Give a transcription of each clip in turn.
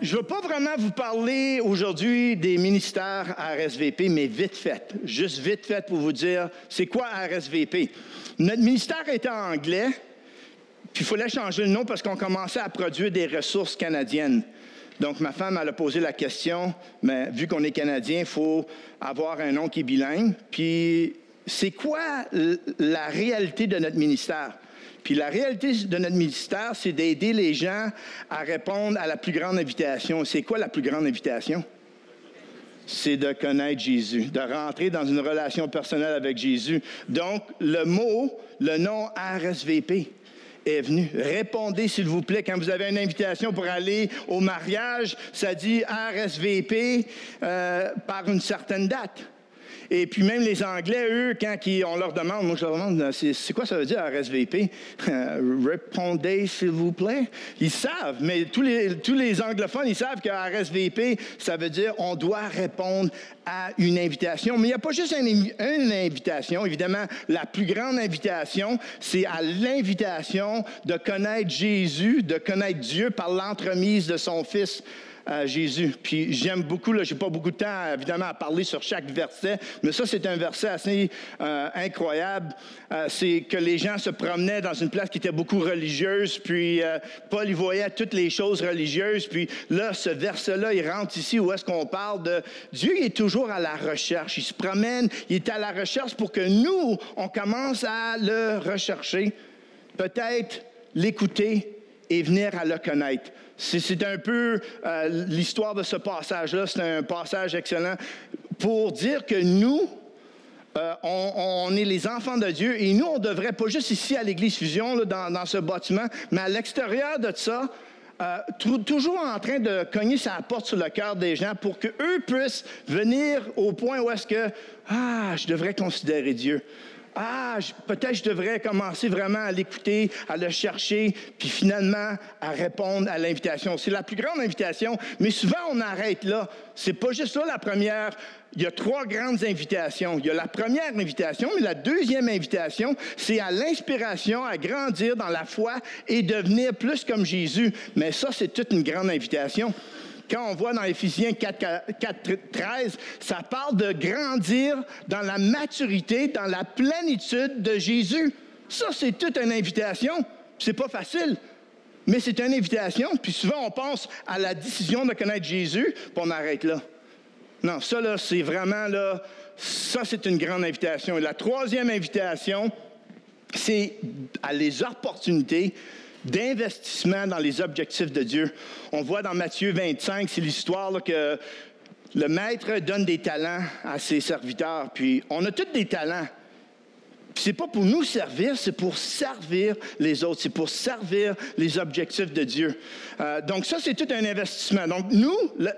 je ne veux pas vraiment vous parler aujourd'hui des ministères RSVP, mais vite fait, juste vite fait pour vous dire, c'est quoi RSVP? Notre ministère était anglais, puis il fallait changer le nom parce qu'on commençait à produire des ressources canadiennes. Donc, ma femme, elle a posé la question, mais vu qu'on est Canadien, il faut avoir un nom qui est bilingue. Puis, c'est quoi la réalité de notre ministère? Puis la réalité de notre ministère, c'est d'aider les gens à répondre à la plus grande invitation. C'est quoi la plus grande invitation? C'est de connaître Jésus, de rentrer dans une relation personnelle avec Jésus. Donc, le mot, le nom RSVP est venu. Répondez, s'il vous plaît, quand vous avez une invitation pour aller au mariage, ça dit RSVP euh, par une certaine date. Et puis même les Anglais, eux, quand on leur demande, moi je leur demande, c'est quoi ça veut dire RSVP? Répondez, s'il vous plaît. Ils savent, mais tous les, tous les anglophones, ils savent que RSVP, ça veut dire on doit répondre à une invitation. Mais il n'y a pas juste une invitation. Évidemment, la plus grande invitation, c'est à l'invitation de connaître Jésus, de connaître Dieu par l'entremise de son Fils. Jésus. Puis j'aime beaucoup, là, j'ai pas beaucoup de temps, évidemment, à parler sur chaque verset, mais ça, c'est un verset assez euh, incroyable. Euh, c'est que les gens se promenaient dans une place qui était beaucoup religieuse, puis euh, Paul, il voyait toutes les choses religieuses, puis là, ce verset-là, il rentre ici où est-ce qu'on parle de Dieu, il est toujours à la recherche. Il se promène, il est à la recherche pour que nous, on commence à le rechercher, peut-être l'écouter et venir à le connaître. C'est un peu euh, l'histoire de ce passage-là. C'est un passage excellent pour dire que nous, euh, on, est les enfants de Dieu et nous, on devrait, pas juste ici à l'Église Fusion, dans, ce bâtiment, mais à l'extérieur de ça, euh, toujours en train de cogner sa porte sur le cœur des gens pour qu'eux puissent venir au point où est-ce que, ah, je devrais considérer Dieu. Ah, peut-être je devrais commencer vraiment à l'écouter, à le chercher, puis finalement à répondre à l'invitation. C'est la plus grande invitation, mais souvent on arrête là. C'est pas juste ça la première. Il y a trois grandes invitations. Il y a la première invitation, mais la deuxième invitation, c'est à l'inspiration, à grandir dans la foi et devenir plus comme Jésus. Mais ça, c'est toute une grande invitation quand on voit dans Éphésiens 4, 13, ça parle de grandir dans la maturité, dans la plénitude de Jésus. Ça, c'est toute une invitation. C'est pas facile, mais c'est une invitation. Puis souvent, on pense à la décision de connaître Jésus, puis on arrête là. Non, ça, là, c'est vraiment, là, ça, c'est une grande invitation. Et la troisième invitation, c'est à les opportunités d'investissement dans les objectifs de Dieu. On voit dans Matthieu 25, c'est l'histoire que le maître donne des talents à ses serviteurs, puis on a tous des talents. C'est pas pour nous servir, c'est pour servir les autres, c'est pour servir les objectifs de Dieu. Euh, donc ça, c'est tout un investissement. Donc nous,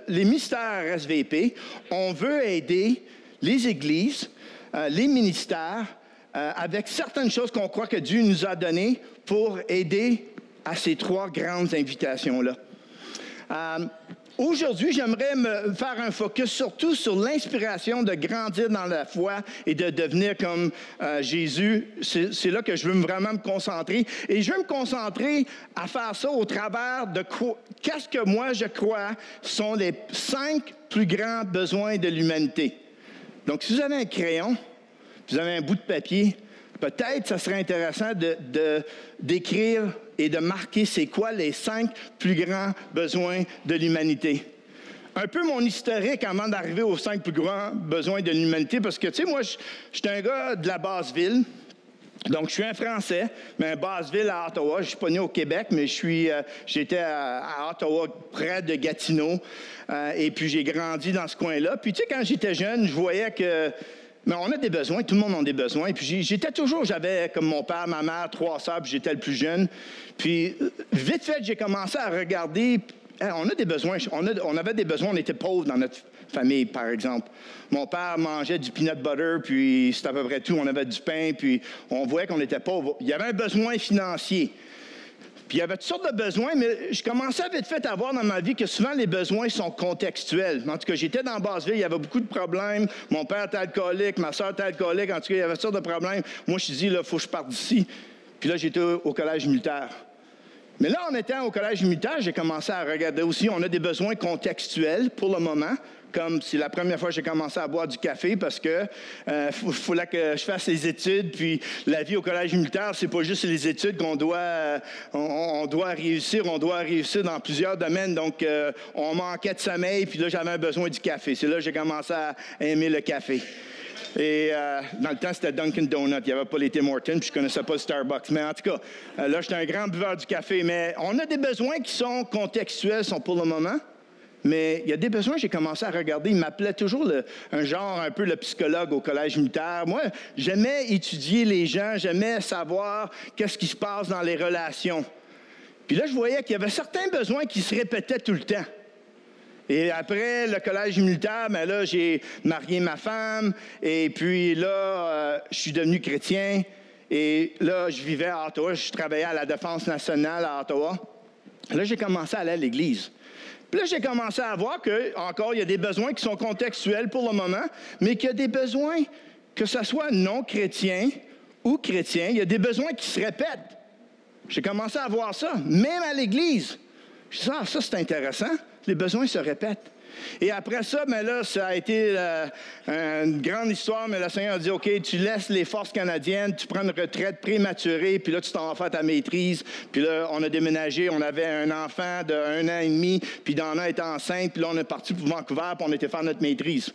les mystères SVP, on veut aider les églises, euh, les ministères, euh, avec certaines choses qu'on croit que Dieu nous a données pour aider à ces trois grandes invitations-là. Euh, aujourd'hui, j'aimerais me faire un focus surtout sur l'inspiration de grandir dans la foi et de devenir comme euh, Jésus. C'est là que je veux vraiment me concentrer. Et je veux me concentrer à faire ça au travers de qu'est-ce que moi je crois sont les cinq plus grands besoins de l'humanité. Donc, si vous avez un crayon, vous avez un bout de papier, peut-être ça serait intéressant de, d'écrire et de marquer c'est quoi les cinq plus grands besoins de l'humanité. Un peu mon historique avant d'arriver aux cinq plus grands besoins de l'humanité, parce que, tu sais, moi, je suis un gars de la basse ville. Donc, je suis un Français, mais un basse-ville à Ottawa. Je suis pas né au Québec, mais je suis, euh, j'étais à, Ottawa, près de Gatineau. Euh, et puis, j'ai grandi dans ce coin-là. Puis, tu sais, quand j'étais jeune, je voyais que mais on a des besoins, tout le monde a des besoins. Puis j'étais toujours, j'avais comme mon père, ma mère, trois sœurs, puis j'étais le plus jeune. Puis euh, vite fait, j'ai commencé à regarder. On a des besoins. On, avait des besoins. On était pauvres dans notre famille, par exemple. Mon père mangeait du peanut butter, puis c'était à peu près tout. On avait du pain, puis on voyait qu'on était pauvres. Il y avait un besoin financier. Puis il y avait toutes sortes de besoins, mais je commençais vite fait à voir dans ma vie que souvent les besoins sont contextuels. En tout cas, j'étais dans Basseville, il y avait beaucoup de problèmes. Mon père était alcoolique, ma soeur était alcoolique. En tout cas, il y avait toutes sortes de problèmes. Moi, je me suis dit, là, il faut que je parte d'ici. Puis là, j'étais au collège militaire. Mais là, en étant au collège militaire, j'ai commencé à regarder aussi, on a des besoins contextuels pour le moment comme c'est la première fois que j'ai commencé à boire du café parce que euh, fallait que je fasse les études. Puis la vie au collège militaire, c'est pas juste les études qu'on doit, euh, réussir. On doit réussir dans plusieurs domaines. Donc, euh, on manquait de sommeil. Puis là, j'avais besoin du café. C'est là que j'ai commencé à aimer le café. Et dans le temps, c'était Dunkin' Donut. Il n'y avait pas les Tim Hortons, puis je ne connaissais pas le Starbucks. Mais en tout cas, là, j'étais un grand buveur du café. Mais on a des besoins qui sont contextuels, sont pour le moment. Mais il y a des besoins, j'ai commencé à regarder. Il m'appelait toujours un genre, un peu le psychologue au collège militaire. Moi, j'aimais étudier les gens, j'aimais savoir qu'est-ce qui se passe dans les relations. Puis là, je voyais qu'il y avait certains besoins qui se répétaient tout le temps. Et après le collège militaire, ben là, j'ai marié ma femme. Et puis là, euh, je suis devenu chrétien. Et là, je vivais à Ottawa. Je travaillais à la Défense nationale à Ottawa. Là, j'ai commencé à aller à l'église. Puis là, j'ai commencé à voir que, encore, il y a des besoins qui sont contextuels pour le moment, mais qu'il y a des besoins, que ce soit non chrétien ou chrétien, il y a des besoins qui se répètent. J'ai commencé à voir ça, même à l'Église. Je dis, ah, ça, c'est intéressant. Les besoins se répètent. Et après ça, mais là, ça a été euh, une grande histoire, mais le Seigneur a dit, OK, tu laisses les forces canadiennes, tu prends une retraite prématurée, puis là, tu t'en vas faire ta maîtrise. Puis là, on a déménagé, on avait un enfant de un an et demi, puis Dana était enceinte, puis là, on est parti pour Vancouver, puis on était faire notre maîtrise.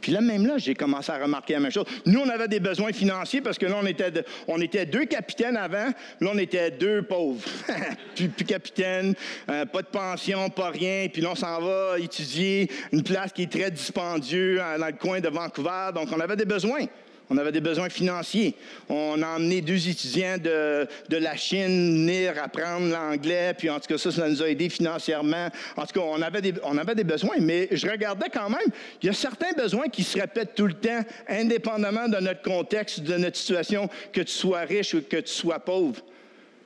Puis là, même là, j'ai commencé à remarquer la même chose. Nous, on avait des besoins financiers parce que là, on était, on était deux capitaines avant. Là, on était deux pauvres. plus, plus capitaine, euh, pas de pension, pas rien. Puis là, on s'en va étudier une place qui est très dispendieuse dans le coin de Vancouver. Donc, on avait des besoins. On avait des besoins financiers. On a emmené deux étudiants de, la Chine venir apprendre l'anglais, puis en tout cas, ça, ça nous a aidés financièrement. En tout cas, on avait, des, on avait des besoins, mais je regardais quand même, il y a certains besoins qui se répètent tout le temps, indépendamment de notre contexte, de notre situation, que tu sois riche ou que tu sois pauvre.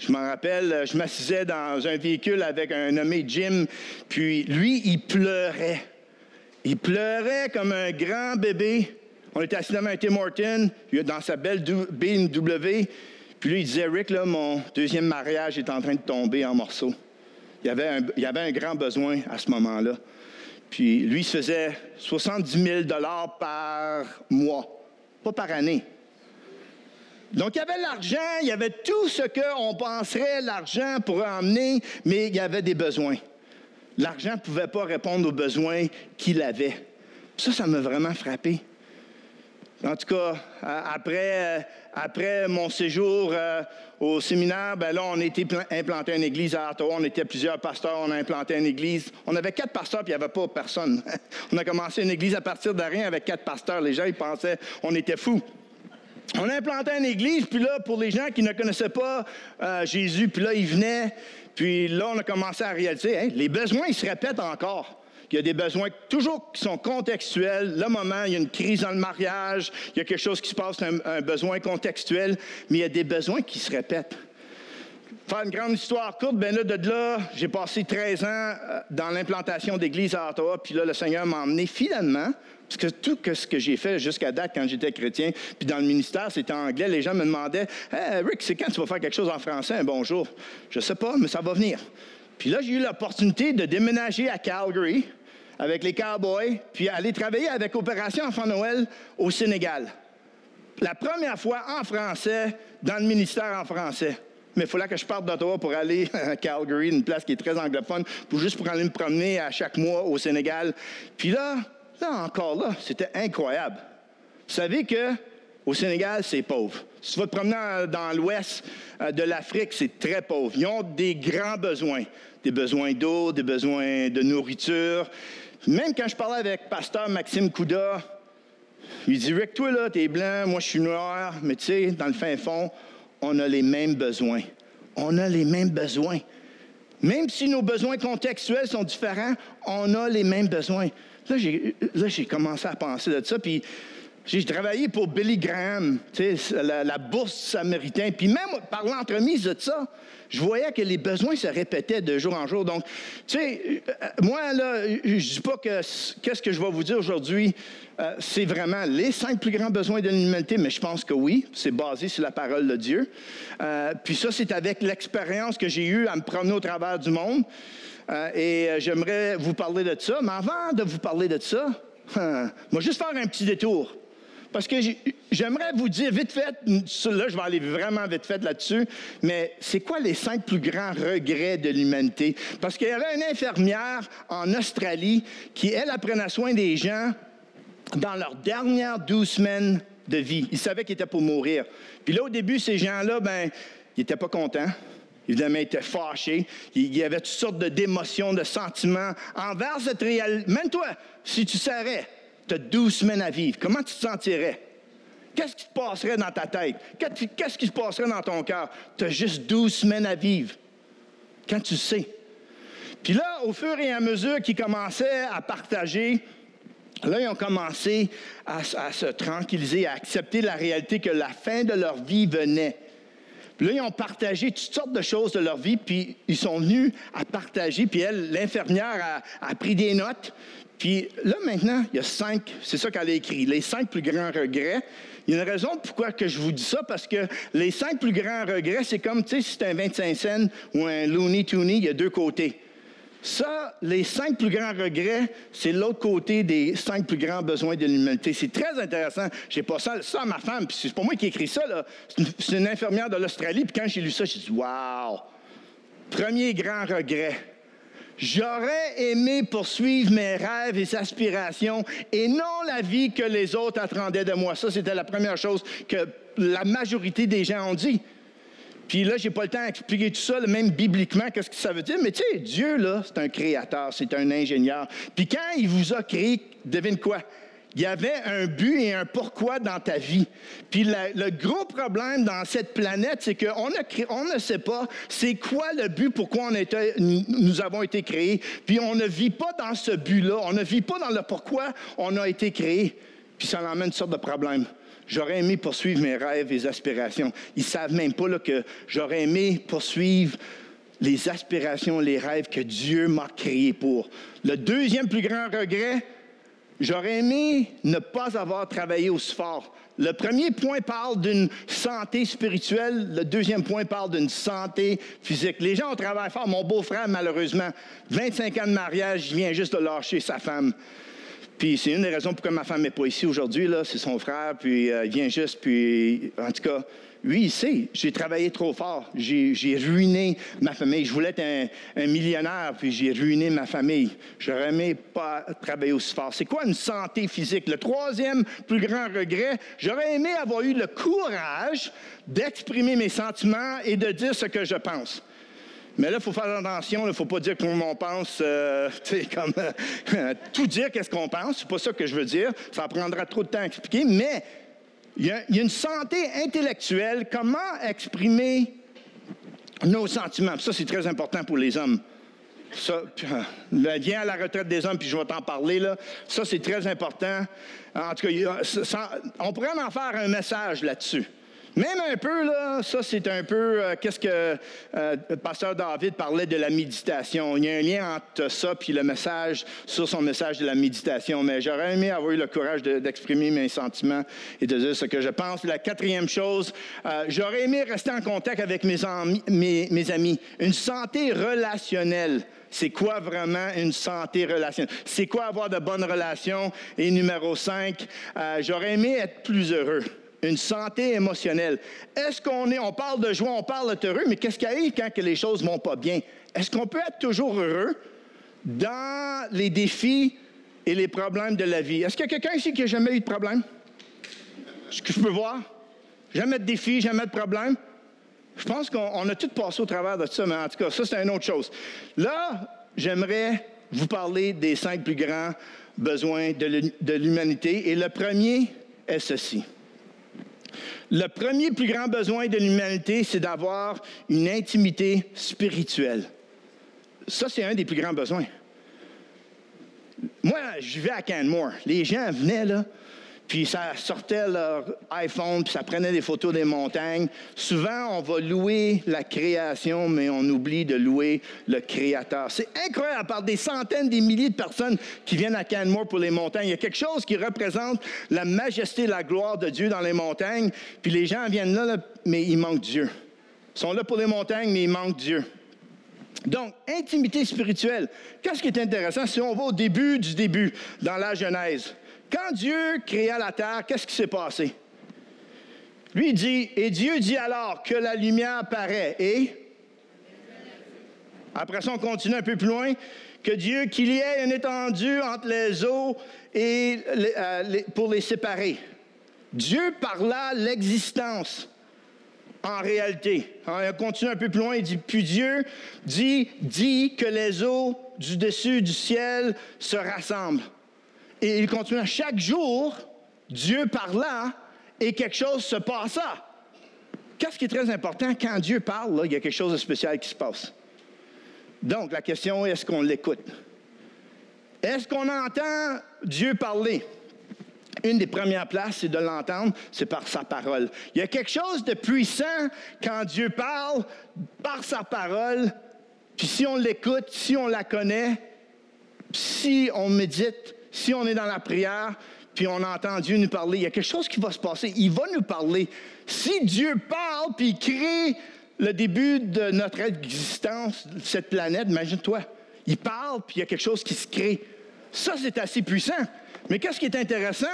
Je m'en rappelle, je m'assisais dans un véhicule avec un nommé Jim, puis lui, il pleurait. Il pleurait comme un grand bébé. On était assis dans un Tim Horton, dans sa belle BMW. Puis lui, il disait, Rick, là, mon deuxième mariage est en train de tomber en morceaux. Il y avait un, avait un grand besoin à ce moment-là. Puis lui, il se faisait 70 000 par mois, pas par année. Donc, il y avait l'argent, il y avait tout ce qu'on penserait l'argent pourrait emmener, mais il y avait des besoins. L'argent ne pouvait pas répondre aux besoins qu'il avait. Ça, ça m'a vraiment frappé. En tout cas, après, euh, après mon séjour euh, au séminaire, ben là, on a été implanté une église à Ottawa. On était plusieurs pasteurs, on a implanté une église. On avait quatre pasteurs, puis il n'y avait pas personne. on a commencé une église à partir de rien avec quatre pasteurs. Les gens, ils pensaient on était fous. On a implanté une église, puis là, pour les gens qui ne connaissaient pas euh, Jésus, puis là, ils venaient, puis là, on a commencé à réaliser, les besoins, ils se répètent encore qu'il y a des besoins toujours qui sont contextuels. Le moment, il y a une crise dans le mariage, il y a quelque chose qui se passe, un, un besoin contextuel, mais il y a des besoins qui se répètent. Faire une grande histoire courte, ben là, de là, j'ai passé 13 ans euh, dans l'implantation d'église à Ottawa, puis là, le Seigneur m'a emmené finalement, parce que tout ce que j'ai fait jusqu'à date quand j'étais chrétien, puis dans le ministère, c'était en anglais, les gens me demandaient hey, Rick, c'est quand tu vas faire quelque chose en français un bonjour Je sais pas, mais ça va venir. Puis là, j'ai eu l'opportunité de déménager à Calgary avec les Cowboys, puis aller travailler avec Opération Enfant Noël au Sénégal. La première fois en français, dans le ministère en français. Mais il fallait que je parte d'Ottawa pour aller à Calgary, une place qui est très anglophone, pour juste pour aller me promener à chaque mois au Sénégal. Puis là, là encore là, c'était incroyable. Vous savez que au Sénégal, c'est pauvre. Si tu vas te promener dans l'ouest euh, de l'Afrique, c'est très pauvre. Ils ont des grands besoins. Des besoins d'eau, des besoins de nourriture. Même quand je parlais avec pasteur Maxime Kouda, il dit Rick, toi là, t'es blanc, moi je suis noir, mais tu sais, dans le fin fond, on a les mêmes besoins. On a les mêmes besoins. Même si nos besoins contextuels sont différents, on a les mêmes besoins. Là, j'ai commencé à penser de ça, J'ai travaillé pour Billy Graham, la, bourse samaritain. Puis même par l'entremise de ça, je voyais que les besoins se répétaient de jour en jour. Donc, tu sais, euh, moi, là, je ne dis pas que qu'est-ce que je vais vous dire aujourd'hui, euh, c'est vraiment les cinq plus grands besoins de l'humanité, mais je pense que oui, c'est basé sur la parole de Dieu. Euh, puis ça, c'est avec l'expérience que j'ai eue à me promener au travers du monde. et j'aimerais vous parler de ça. Mais avant de vous parler de ça, moi, juste faire un petit détour. Parce que j'aimerais vous dire vite fait, là je vais aller vraiment vite fait là-dessus, mais c'est quoi les cinq plus grands regrets de l'humanité? Parce qu'il y avait une infirmière en Australie qui, elle, apprenait soin des gens dans leurs dernières douze semaines de vie. Ils savaient qu'ils étaient pour mourir. Puis là, au début, ces gens-là, ben, ils n'étaient pas contents. Évidemment, ils étaient fâchés. Il y avait toutes sortes d'émotions, de sentiments envers cette réalité. Même toi, si tu savais tu as 12 semaines à vivre. Comment tu te sentirais? Qu'est-ce qui se passerait dans ta tête? Qu'est-ce qui se passerait dans ton cœur? Tu as juste 12 semaines à vivre. Quand tu sais. Puis là, au fur et à mesure qu'ils commençaient à partager, là, ils ont commencé à, se tranquilliser, à accepter la réalité que la fin de leur vie venait. Puis là, ils ont partagé toutes sortes de choses de leur vie, puis ils sont venus à partager. Puis elle, l'infirmière, a, pris des notes. Puis là, maintenant, il y a cinq, c'est ça qu'elle a écrit, les cinq plus grands regrets. Il y a une raison pourquoi que je vous dis ça, parce que les cinq plus grands regrets, c'est comme, tu sais, si c'est un 25 cents ou un Looney Tooney, il y a deux côtés. Ça, les cinq plus grands regrets, c'est l'autre côté des cinq plus grands besoins de l'humanité. C'est très intéressant. J'ai pas ça, à ma femme, puis c'est pas moi qui ai écrit ça, là. C'est une, infirmière de l'Australie, puis quand j'ai lu ça, j'ai dit, wow! Premier grand regret J'aurais aimé poursuivre mes rêves et aspirations et non la vie que les autres attendaient de moi. Ça, c'était la première chose que la majorité des gens ont dit. Puis là, j'ai pas le temps d'expliquer tout ça, même bibliquement, qu'est-ce que ça veut dire. Mais tu sais, Dieu, là, c'est un créateur, c'est un ingénieur. Puis quand il vous a créé, devine quoi? Il y avait un but et un pourquoi dans ta vie. Puis le gros problème dans cette planète, c'est qu'on on ne sait pas c'est quoi le but, pourquoi on nous avons été créés. Puis on ne vit pas dans ce but-là. On ne vit pas dans le pourquoi on a été créé. Puis ça emmène une sorte de problème. J'aurais aimé poursuivre mes rêves et aspirations. Ils savent même pas que j'aurais aimé poursuivre les aspirations, les rêves que Dieu m'a créés pour. Le deuxième plus grand regret, J'aurais aimé ne pas avoir travaillé aussi fort. Le premier point parle d'une santé spirituelle, le deuxième point parle d'une santé physique. Les gens ont travaillé fort. Mon beau-frère, malheureusement, 25 ans de mariage, il vient juste de lâcher sa femme. Puis c'est une des raisons pourquoi ma femme n'est pas ici aujourd'hui, là, c'est son frère, puis euh, il vient juste, puis en tout cas, lui, il sait, j'ai travaillé trop fort, j'ai ruiné ma famille. Je voulais être un, millionnaire, puis j'ai ruiné ma famille. J'aurais aimé pas travailler aussi fort. C'est quoi une santé physique? Le troisième plus grand regret, j'aurais aimé avoir eu le courage d'exprimer mes sentiments et de dire ce que je pense. Mais là, il faut faire attention, il ne faut pas dire comme on pense, euh, comme euh, tout dire qu'est-ce qu'on pense. C'est pas ça que je veux dire. Ça prendra trop de temps à expliquer, mais il y, a, une santé intellectuelle, comment exprimer nos sentiments? Ça, c'est très important pour les hommes. Ça, viens à la retraite des hommes, puis je vais t'en parler, là. Ça, c'est très important. En tout cas, on pourrait en faire un message là-dessus. Même un peu, là, ça c'est un peu, euh, qu'est-ce que euh, le pasteur David parlait de la méditation. Il y a un lien entre ça puis le message, sur son message de la méditation. Mais j'aurais aimé avoir eu le courage d'exprimer mes sentiments et de dire ce que je pense. La quatrième chose, euh, j'aurais aimé rester en contact avec mes, amis, mes, amis. Une santé relationnelle. C'est quoi vraiment une santé relationnelle? C'est quoi avoir de bonnes relations? Et numéro cinq, j'aurais aimé être plus heureux une santé émotionnelle. Est-ce qu'on est, on parle de joie, on parle d'être heureux, mais qu'est-ce qui arrive quand que les choses vont pas bien? Est-ce qu'on peut être toujours heureux dans les défis et les problèmes de la vie? Est-ce qu'il y a quelqu'un ici qui n'a jamais eu de problème? Est-ce que je peux voir? Jamais de défis, jamais de problème? Je pense qu'on a tout passé au travers de ça, mais en tout cas, ça, c'est une autre chose. Là, j'aimerais vous parler des cinq plus grands besoins de l'humanité. Et le premier est ceci. Le premier plus grand besoin de l'humanité, c'est d'avoir une intimité spirituelle. Ça, c'est un des plus grands besoins. Moi, je vais à Canmore. Les gens venaient là, puis ça sortait leur iPhone, puis ça prenait des photos des montagnes. Souvent, on va louer la création, mais on oublie de louer le Créateur. C'est incroyable, par des centaines, des milliers de personnes qui viennent à Canmore pour les montagnes. Il y a quelque chose qui représente la majesté, la gloire de Dieu dans les montagnes, puis les gens viennent là, mais il manque Dieu. Ils sont là pour les montagnes, mais il manque Dieu. Donc, intimité spirituelle. Qu'est-ce qui est intéressant? Si on va au début du début, dans la Genèse? Quand Dieu créa la terre, qu'est-ce qui s'est passé? Lui dit, et Dieu dit alors que la lumière paraît, et après ça, on continue un peu plus loin, que Dieu, qu'il y ait une étendue entre les eaux et euh, pour les séparer. Dieu parla l'existence en réalité. On continue un peu plus loin, il dit, puis Dieu dit, dit que les eaux du dessus du ciel se rassemblent. Et il continue, chaque jour, Dieu parla et quelque chose se passa. Qu'est-ce qui est très important? Quand Dieu parle, il y a quelque chose de spécial qui se passe. Donc, la question est, est-ce qu'on l'écoute? Est-ce qu'on entend Dieu parler? Une des premières places, c'est de l'entendre, c'est par sa parole. Il y a quelque chose de puissant quand Dieu parle par sa parole, puis si on l'écoute, si on la connaît, si on médite, si on est dans la prière, puis on entend Dieu nous parler, il y a quelque chose qui va se passer. Il va nous parler. Si Dieu parle, puis il crée le début de notre existence, cette planète, imagine-toi. Il parle, puis il y a quelque chose qui se crée. Ça, c'est assez puissant. Mais qu'est-ce qui est intéressant?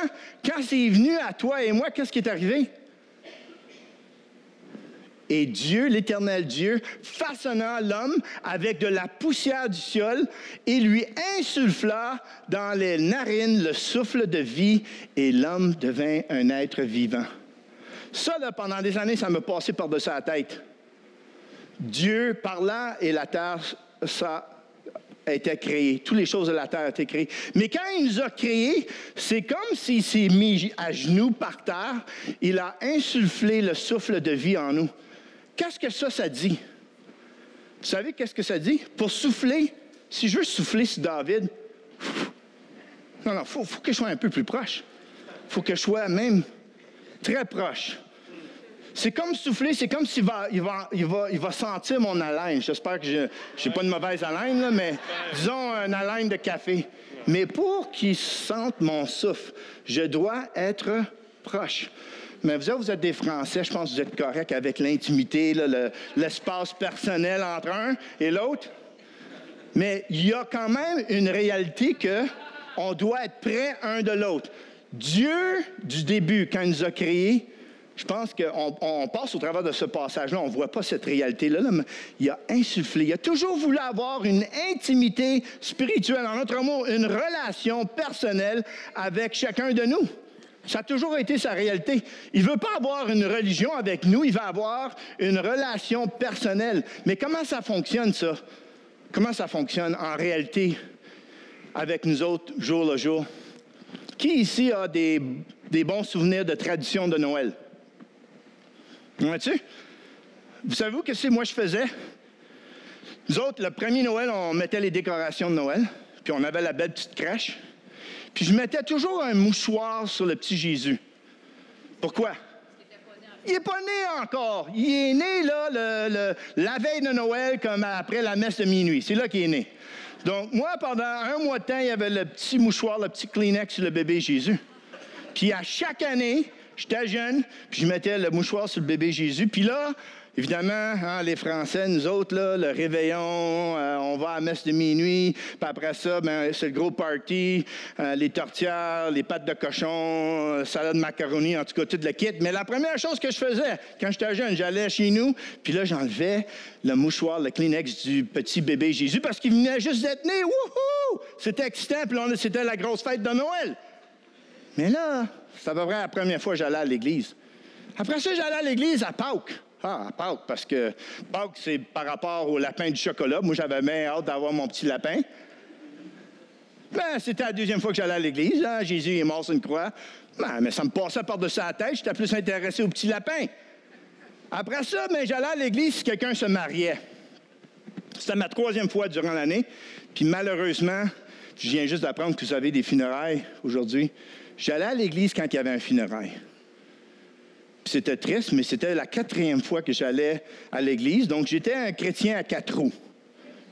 Quand c'est venu à toi et moi, qu'est-ce qui est arrivé? Et Dieu, l'éternel Dieu, façonna l'homme avec de la poussière du ciel et lui insuffla dans les narines le souffle de vie et l'homme devint un être vivant. Ça, pendant des années, ça me passait par-dessus la tête. Dieu parla et la terre, ça a été créé. Toutes les choses de la terre ont été créées. Mais quand il nous a créés, c'est comme s'il s'est mis à genoux par terre. Il a insufflé le souffle de vie en nous. Qu'est-ce que ça, ça dit? Vous savez qu'est-ce que ça dit? Pour souffler, si je veux souffler sur David, non, non, il faut, que je sois un peu plus proche. Il faut que je sois même très proche. C'est comme souffler, c'est comme s'il va, il va, il va, il va sentir mon haleine. J'espère que je n'ai pas de mauvaise haleine, mais disons un haleine de café. Mais pour qu'il sente mon souffle, je dois être proche. Mais vous, vous êtes des Français, je pense que vous êtes corrects avec l'intimité, l'espace personnel entre un et l'autre. Mais il y a quand même une réalité que on doit être près un de l'autre. Dieu, du début, quand il nous a créés, je pense qu'on passe au travers de ce passage-là, on ne voit pas cette réalité-là, mais il a insufflé, il a toujours voulu avoir une intimité spirituelle, en autre mot, une relation personnelle avec chacun de nous. Ça a toujours été sa réalité. Il ne veut pas avoir une religion avec nous, il veut avoir une relation personnelle. Mais comment ça fonctionne, ça? Comment ça fonctionne en réalité avec nous autres, jour le jour? Qui ici a des, bons souvenirs de tradition de Noël? Vois-tu? Vous savez ce que c'est moi je faisais? Nous autres, le premier Noël, on mettait les décorations de Noël, puis on avait la belle petite crèche. Puis je mettais toujours un mouchoir sur le petit Jésus. Pourquoi? Il n'est pas né encore. Il est né là, la veille de Noël, comme après la messe de minuit. C'est là qu'il est né. Donc, moi, pendant un mois de temps, il y avait le petit mouchoir, le petit Kleenex sur le bébé Jésus. Puis à chaque année, j'étais jeune, puis je mettais le mouchoir sur le bébé Jésus. Puis là, Évidemment, hein, les Français, nous autres, là, le réveillon, euh, on va à messe de minuit, puis après ça, ben, c'est le gros party, euh, les tortillas, les pâtes de cochon, euh, salade de macaroni, en tout cas, tout le kit. Mais la première chose que je faisais, quand j'étais jeune, j'allais chez nous, puis là, j'enlevais le mouchoir, le Kleenex du petit bébé Jésus, parce qu'il venait juste d'être né. Wouhou! C'était excitant, puis c'était la grosse fête de Noël. Mais là, c'est à peu près la première fois que j'allais à l'église. Après ça, j'allais à l'église à Pâques. Ah, à parce que Pâques, c'est par rapport au lapin du chocolat. Moi, j'avais bien hâte d'avoir mon petit lapin. Ben, c'était la deuxième fois que j'allais à l'église. Hein. Jésus est mort sur une croix. Ben, mais ça me passait par-dessus la tête. J'étais plus intéressé au petit lapin. Après ça, ben, j'allais à l'église si quelqu'un se mariait. C'était ma troisième fois durant l'année. Puis malheureusement, je viens juste d'apprendre que vous avez des funérailles aujourd'hui. J'allais à l'église quand il y avait un funérail. C'était triste, mais c'était la quatrième fois que j'allais à l'église. Donc, j'étais un chrétien à quatre roues.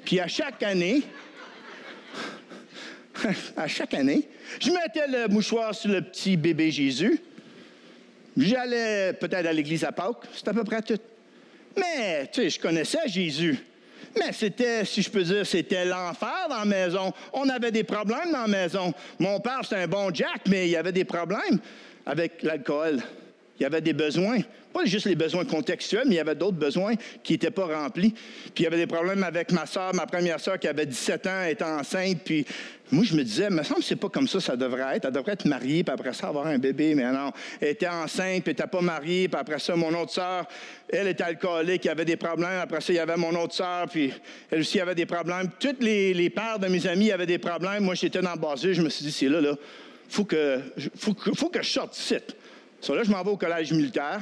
Puis à chaque année, à chaque année, je mettais le mouchoir sur le petit bébé Jésus. J'allais peut-être à l'église à Pâques, c'est à peu près tout. Mais, tu sais, je connaissais Jésus. Mais c'était, si je peux dire, c'était l'enfer dans la maison. On avait des problèmes dans la maison. Mon père, c'était un bon Jack, mais il y avait des problèmes avec l'alcool. Il y avait des besoins, pas juste les besoins contextuels, mais il y avait d'autres besoins qui n'étaient pas remplis. Puis il y avait des problèmes avec ma soeur, ma première soeur qui avait 17 ans, était enceinte. Puis moi, je me disais, me semble que c'est pas comme ça ça devrait être. Elle devrait être mariée, puis après ça, avoir un bébé. Mais non, elle était enceinte, puis elle n'était pas mariée. Puis après ça, mon autre soeur, elle était alcoolique, y avait des problèmes. Après ça, il y avait mon autre soeur, puis elle aussi avait des problèmes. Tous les, les pères de mes amis avaient des problèmes. Moi, j'étais dans le bas Je me suis dit, c'est là, là, faut que, faut, faut que je sorte de site. So là, je m'en vais au collège militaire.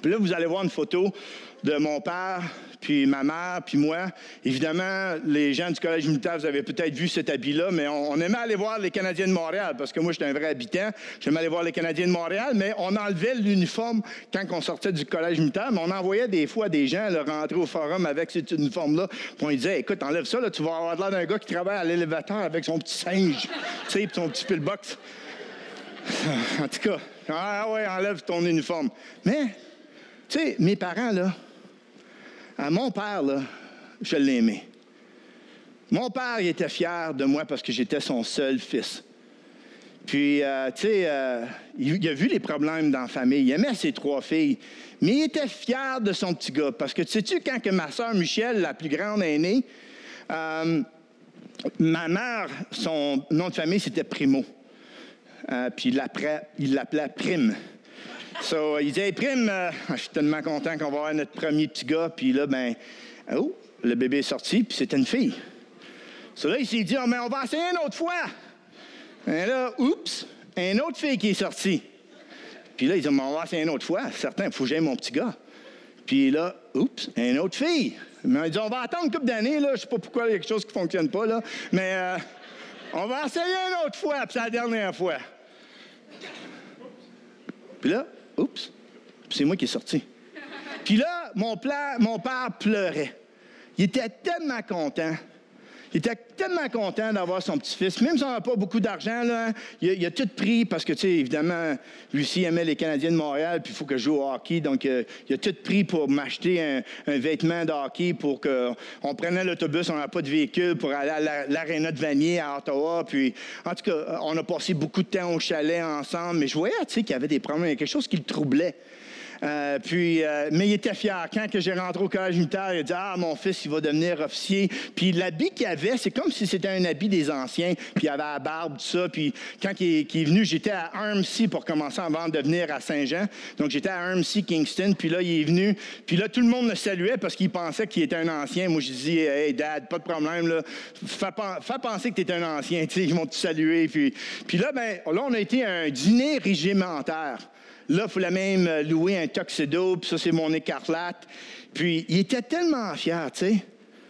Puis là, vous allez voir une photo de mon père, puis ma mère, puis moi. Évidemment, les gens du collège militaire, vous avez peut-être vu cet habit-là, mais on, aimait aller voir les Canadiens de Montréal, parce que moi, j'étais un vrai habitant. J'aimais aller voir les Canadiens de Montréal, mais on enlevait l'uniforme quand on sortait du collège militaire, mais on envoyait des fois des gens rentrer au forum avec cet uniforme-là. Puis on disait, écoute, enlève ça, là, tu vas avoir l'air d'un gars qui travaille à l'élévateur avec son petit singe, tu sais, son petit pillbox. En tout cas, ah ouais, enlève ton uniforme. Mais, tu sais, mes parents, là, à mon père, là, je l'aimais. Mon père, il était fier de moi parce que j'étais son seul fils. Puis, euh, tu sais, euh, il, a vu les problèmes dans la famille. Il aimait ses trois filles. Mais il était fier de son petit gars. Parce que, tu sais-tu, quand que ma soeur Michel, la plus grande, est née, euh, ma mère, son nom de famille, c'était Primo. Euh, puis il l'appelait Prime. So, il disait, Prime, euh, je suis tellement content qu'on va avoir notre premier petit gars. Puis là, ben, oh, le bébé est sorti, puis c'était une fille. So là, il s'est dit, oh, mais on va essayer une autre fois. Et là, oups, une autre fille qui est sortie. Puis là, il dit, on va essayer une autre fois. Certain, il faut que j'aille mon petit gars. Puis là, oups, une autre fille. Mais il dit, on va attendre une couple d'années, là. Je sais pas pourquoi il y a quelque chose qui ne fonctionne pas, là. Mais euh, on va essayer une autre fois, puis c'est la dernière fois. Puis là, oups, c'est moi qui est sorti. Puis là, mon, mon père pleurait. Il était tellement content. Il était tellement content d'avoir son petit-fils. Même si on n'a pas beaucoup d'argent, il, a, tout pris parce que, tu sais, évidemment, Lucie aimait les Canadiens de Montréal, puis il faut que je joue au hockey. Donc, euh, il a tout pris pour m'acheter un, vêtement de hockey pour qu'on prenait l'autobus, on n'a pas de véhicule pour aller à l'aréna de Vanier à Ottawa. Puis, en tout cas, on a passé beaucoup de temps au chalet ensemble. Mais je voyais, tu sais, qu'il y avait des problèmes, il y a quelque chose qui le troublait. Euh, puis, euh, mais il était fier. Quand que j'ai rentré au collège militaire, il a dit Ah, mon fils, il va devenir officier. Puis l'habit qu'il avait, c'est comme si c'était un habit des anciens. Puis il avait la barbe, tout ça. Puis quand il est, venu, j'étais à Armsy pour commencer avant de venir à Saint-Jean. Donc j'étais à Armsy, Kingston. Puis là, il est venu. Puis là, tout le monde le saluait parce qu'il pensait qu'il était un ancien. Moi, je dis Hey, dad, pas de problème. Fais, penser que tu es un ancien. Tu sais, ils vont te saluer. Puis, puis là, ben, là, on a été à un dîner régimentaire. Là, il fallait même euh, louer un tuxedo, puis ça, c'est mon écarlate. Puis, il était tellement fier, tu sais.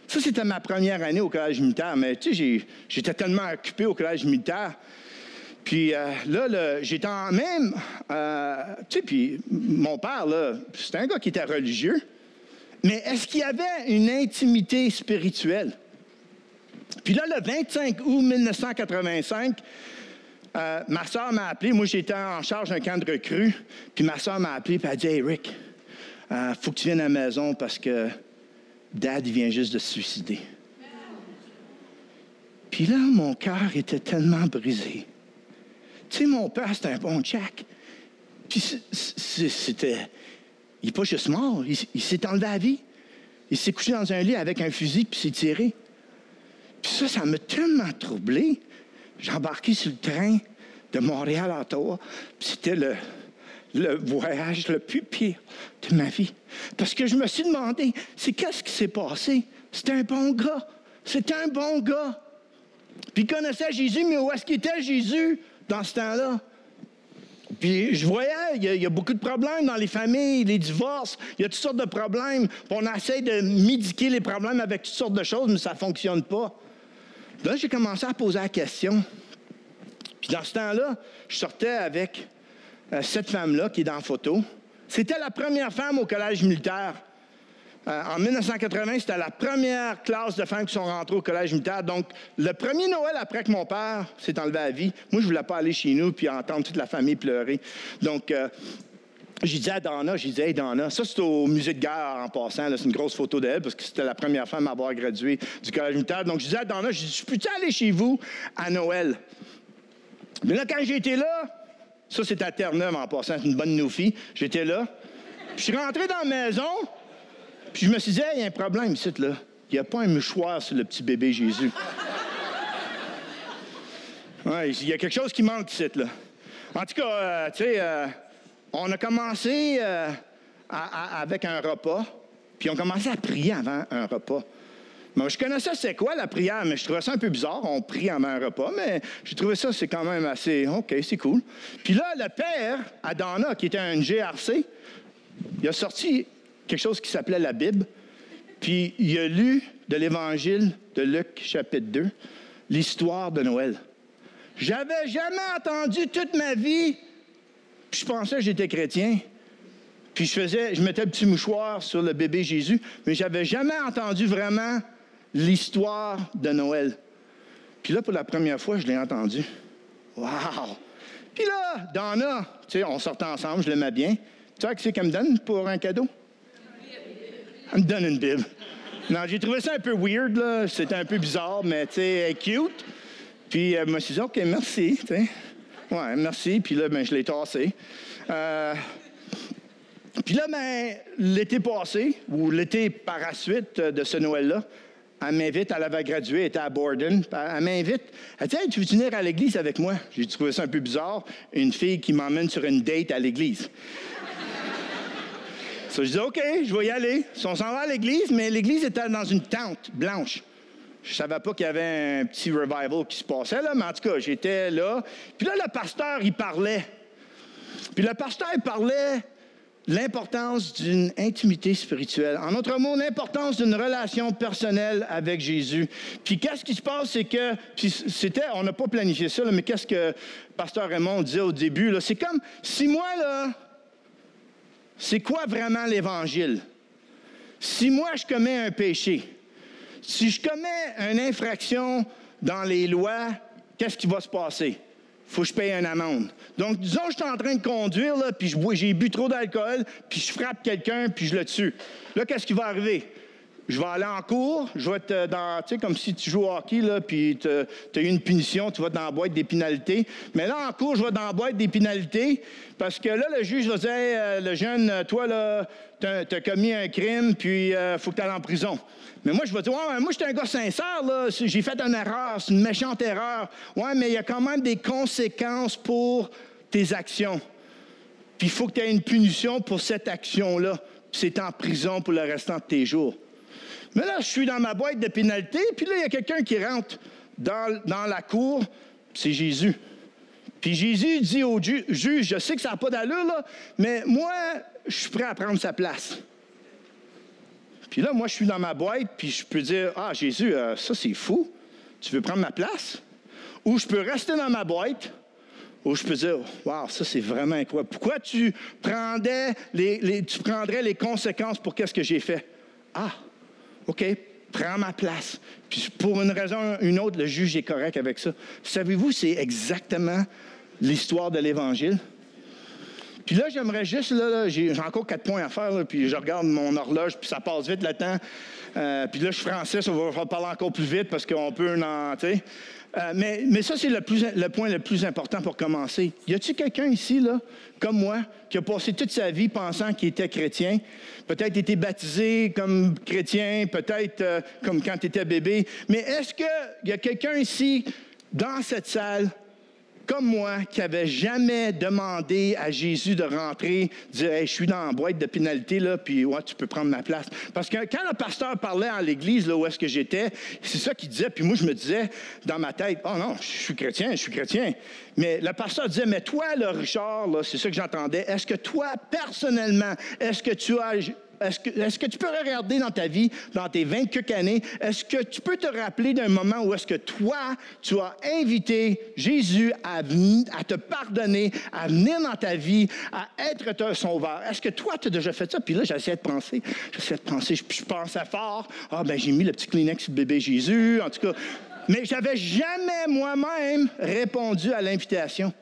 Ça, c'était ma première année au collège militaire, mais tu sais, j'étais tellement occupé au collège militaire. Puis euh, là, j'étais en même. Euh, tu sais, puis mon père, là, c'était un gars qui était religieux. Mais est-ce qu'il y avait une intimité spirituelle? Puis là, le 25 août 1985, euh, ma soeur m'a appelé. Moi, j'étais en charge d'un camp de recrues. Puis ma soeur m'a appelé et elle a dit Hey, Rick, euh, faut que tu viennes à la maison parce que Dad vient juste de se suicider. Puis là, mon cœur était tellement brisé. Tu sais, mon père, c'était un bon Jack. Puis c'était. Il n'est pas juste mort, il, s'est enlevé la vie. Il s'est couché dans un lit avec un fusil puis s'est tiré. Puis ça, ça m'a tellement troublé j'ai embarqué sur le train de Montréal à Ottawa. C'était le, voyage le plus pire de ma vie. Parce que je me suis demandé, c'est qu'est-ce qui s'est passé? C'était un bon gars. C'était un bon gars. Puis il connaissait Jésus, mais où est-ce qu'il était Jésus dans ce temps-là? Puis je voyais, il y, a, beaucoup de problèmes dans les familles, les divorces, il y a toutes sortes de problèmes. Puis on essaie de médiquer les problèmes avec toutes sortes de choses, mais ça ne fonctionne pas. Là, j'ai commencé à poser la question Puis dans ce temps-là, je sortais avec euh, cette femme-là qui est dans la photo. C'était la première femme au collège militaire. Euh, en 1980, c'était la première classe de femmes qui sont rentrées au collège militaire. Donc, le premier Noël après que mon père s'est enlevé à vie, moi, je ne voulais pas aller chez nous puis entendre toute la famille pleurer. Donc, euh, j'ai dit à Donna, j'ai dit, hey Donna, ça c'est au musée de guerre en passant, c'est une grosse photo d'elle parce que c'était la première femme à avoir gradué du collège militaire. Donc je disais à Donna, je dis, je peux-tu chez vous à Noël? Mais là, quand j'étais là, ça c'était à Terre-Neuve en passant, c'est une bonne noufie, j'étais là. je suis rentré dans la maison, puis je me suis dit, il y a un problème ici, là. Il n'y a pas un mouchoir sur le petit bébé Jésus. Il y a quelque chose qui manque ici, là. En tout cas, euh, tu sais, euh, on a commencé euh, avec un repas, puis on commençait à prier avant un repas. Moi, je connaissais c'est quoi la prière, mais je trouvais ça un peu bizarre. On prie avant un repas, mais j'ai trouvé ça, c'est quand même assez, OK, c'est cool. Puis là, le père, Adana, qui était un GRC, il a sorti quelque chose qui s'appelait la Bible, puis il a lu de l'Évangile de Luc, chapitre 2, l'histoire de Noël. J'avais jamais entendu toute ma vie puis je pensais que j'étais chrétien. Puis je faisais, je mettais un petit mouchoir sur le bébé Jésus, mais j'avais jamais entendu vraiment l'histoire de Noël. Puis là, pour la première fois, je l'ai entendu. Wow! Puis là, Donna, tu sais, on sortait ensemble, je l'aimais bien. Tu vois, qu'est-ce qu'elle me donne pour un cadeau? Elle me donne une Bible. Non, j'ai trouvé ça un peu weird, là. C'était un peu bizarre, mais tu sais, cute. Puis elle m'a dit, OK, merci, sais. Ouais, merci. Puis là, ben, je l'ai tassé. Euh, puis là, ben, l'été passé, ou l'été par la suite de ce Noël-là, elle m'invite, elle avait gradué, elle était à Borden. Elle m'invite, elle dit Tu veux venir à l'église avec moi? J'ai trouvé ça un peu bizarre, une fille qui m'emmène sur une date à l'église. so, je dis OK, je vais y aller. on s'en va à l'église, mais l'église était dans une tente blanche. Je savais pas qu'il y avait un petit revival qui se passait, là, mais en tout cas, j'étais là. Puis là, le pasteur, il parlait. Puis le pasteur, il parlait l'importance d'une intimité spirituelle. En autre mot, l'importance d'une relation personnelle avec Jésus. Puis qu'est-ce qui se passe, c'est que, puis c'était, on n'a pas planifié ça, mais qu'est-ce que pasteur Raymond disait au début, c'est comme, si moi, là, c'est quoi vraiment l'Évangile? Si moi, je commets un péché, si je commets une infraction dans les lois, qu'est-ce qui va se passer? Faut que je paye une amende. Donc, disons que je suis en train de conduire, puis j'ai bu trop d'alcool, puis je frappe quelqu'un, puis je le tue. Là, qu'est-ce qui va arriver? Je vais aller en cours, je vais être dans, tu sais, comme si tu joues au hockey, là, puis tu as eu une punition, tu vas dans la boîte des pénalités. Mais là, en cours, je vais dans la boîte des pénalités, parce que là, le juge va dire, euh, le jeune, toi, là, tu as, commis un crime, puis il euh, faut que tu ailles en prison. Mais moi, je vais dire, ouais, moi, j'étais un gars sincère, là. J'ai fait une erreur, c'est une méchante erreur. Ouais, mais il y a quand même des conséquences pour tes actions. Puis il faut que tu aies une punition pour cette action-là. C'est en prison pour le restant de tes jours. Mais là, je suis dans ma boîte de pénalité, puis là, il y a quelqu'un qui rentre dans, dans la cour, c'est Jésus. Puis Jésus dit au juge, je sais que ça n'a pas d'allure, mais moi, je suis prêt à prendre sa place. Puis là, moi, je suis dans ma boîte, puis je peux dire, ah, Jésus, euh, ça, c'est fou. Tu veux prendre ma place? Ou je peux rester dans ma boîte, ou je peux dire, wow, ça, c'est vraiment incroyable. Pourquoi tu tu prendrais les conséquences pour qu'est-ce que j'ai fait? Ah, OK, prends ma place. Puis pour une raison ou une autre, le juge est correct avec ça. Savez-vous, c'est exactement l'histoire de l'Évangile? Puis là, j'aimerais juste, là, j'ai encore quatre points à faire, puis je regarde mon horloge, puis ça passe vite le temps. Euh, puis là, je suis français, ça va parler encore plus vite parce qu'on peut en. Euh, mais, ça, c'est le, le, point le plus important pour commencer. Y a-t-il quelqu'un ici, là, comme moi, qui a passé toute sa vie pensant qu'il était chrétien, peut-être été baptisé comme chrétien, peut-être euh, comme quand tu étais bébé, mais est-ce qu'il y a quelqu'un ici, dans cette salle, comme moi, qui n'avait jamais demandé à Jésus de rentrer, dire Je suis dans la boîte de pénalité, là, puis ouais, tu peux prendre ma place. Parce que quand le pasteur parlait à l'église, là où est-ce que j'étais, c'est ça qu'il disait, puis moi, je me disais dans ma tête Oh non, je suis chrétien, je suis chrétien. Mais le pasteur disait Mais toi, le Richard, c'est ça que j'entendais, est-ce que toi, personnellement, est-ce que tu as Est-ce que, tu peux regarder dans ta vie, dans tes 20 quelques années, est-ce que tu peux te rappeler d'un moment où est-ce que toi, tu as invité Jésus à, à te pardonner, à venir dans ta vie, à être ton sauveur? Est-ce que toi, tu as déjà fait ça? Puis là, j'essaie de penser, j'essaie de penser, je, je pensais fort. Ah, ben j'ai mis le petit Kleenex sur le bébé Jésus, en tout cas. Mais j'avais jamais moi-même répondu à l'invitation.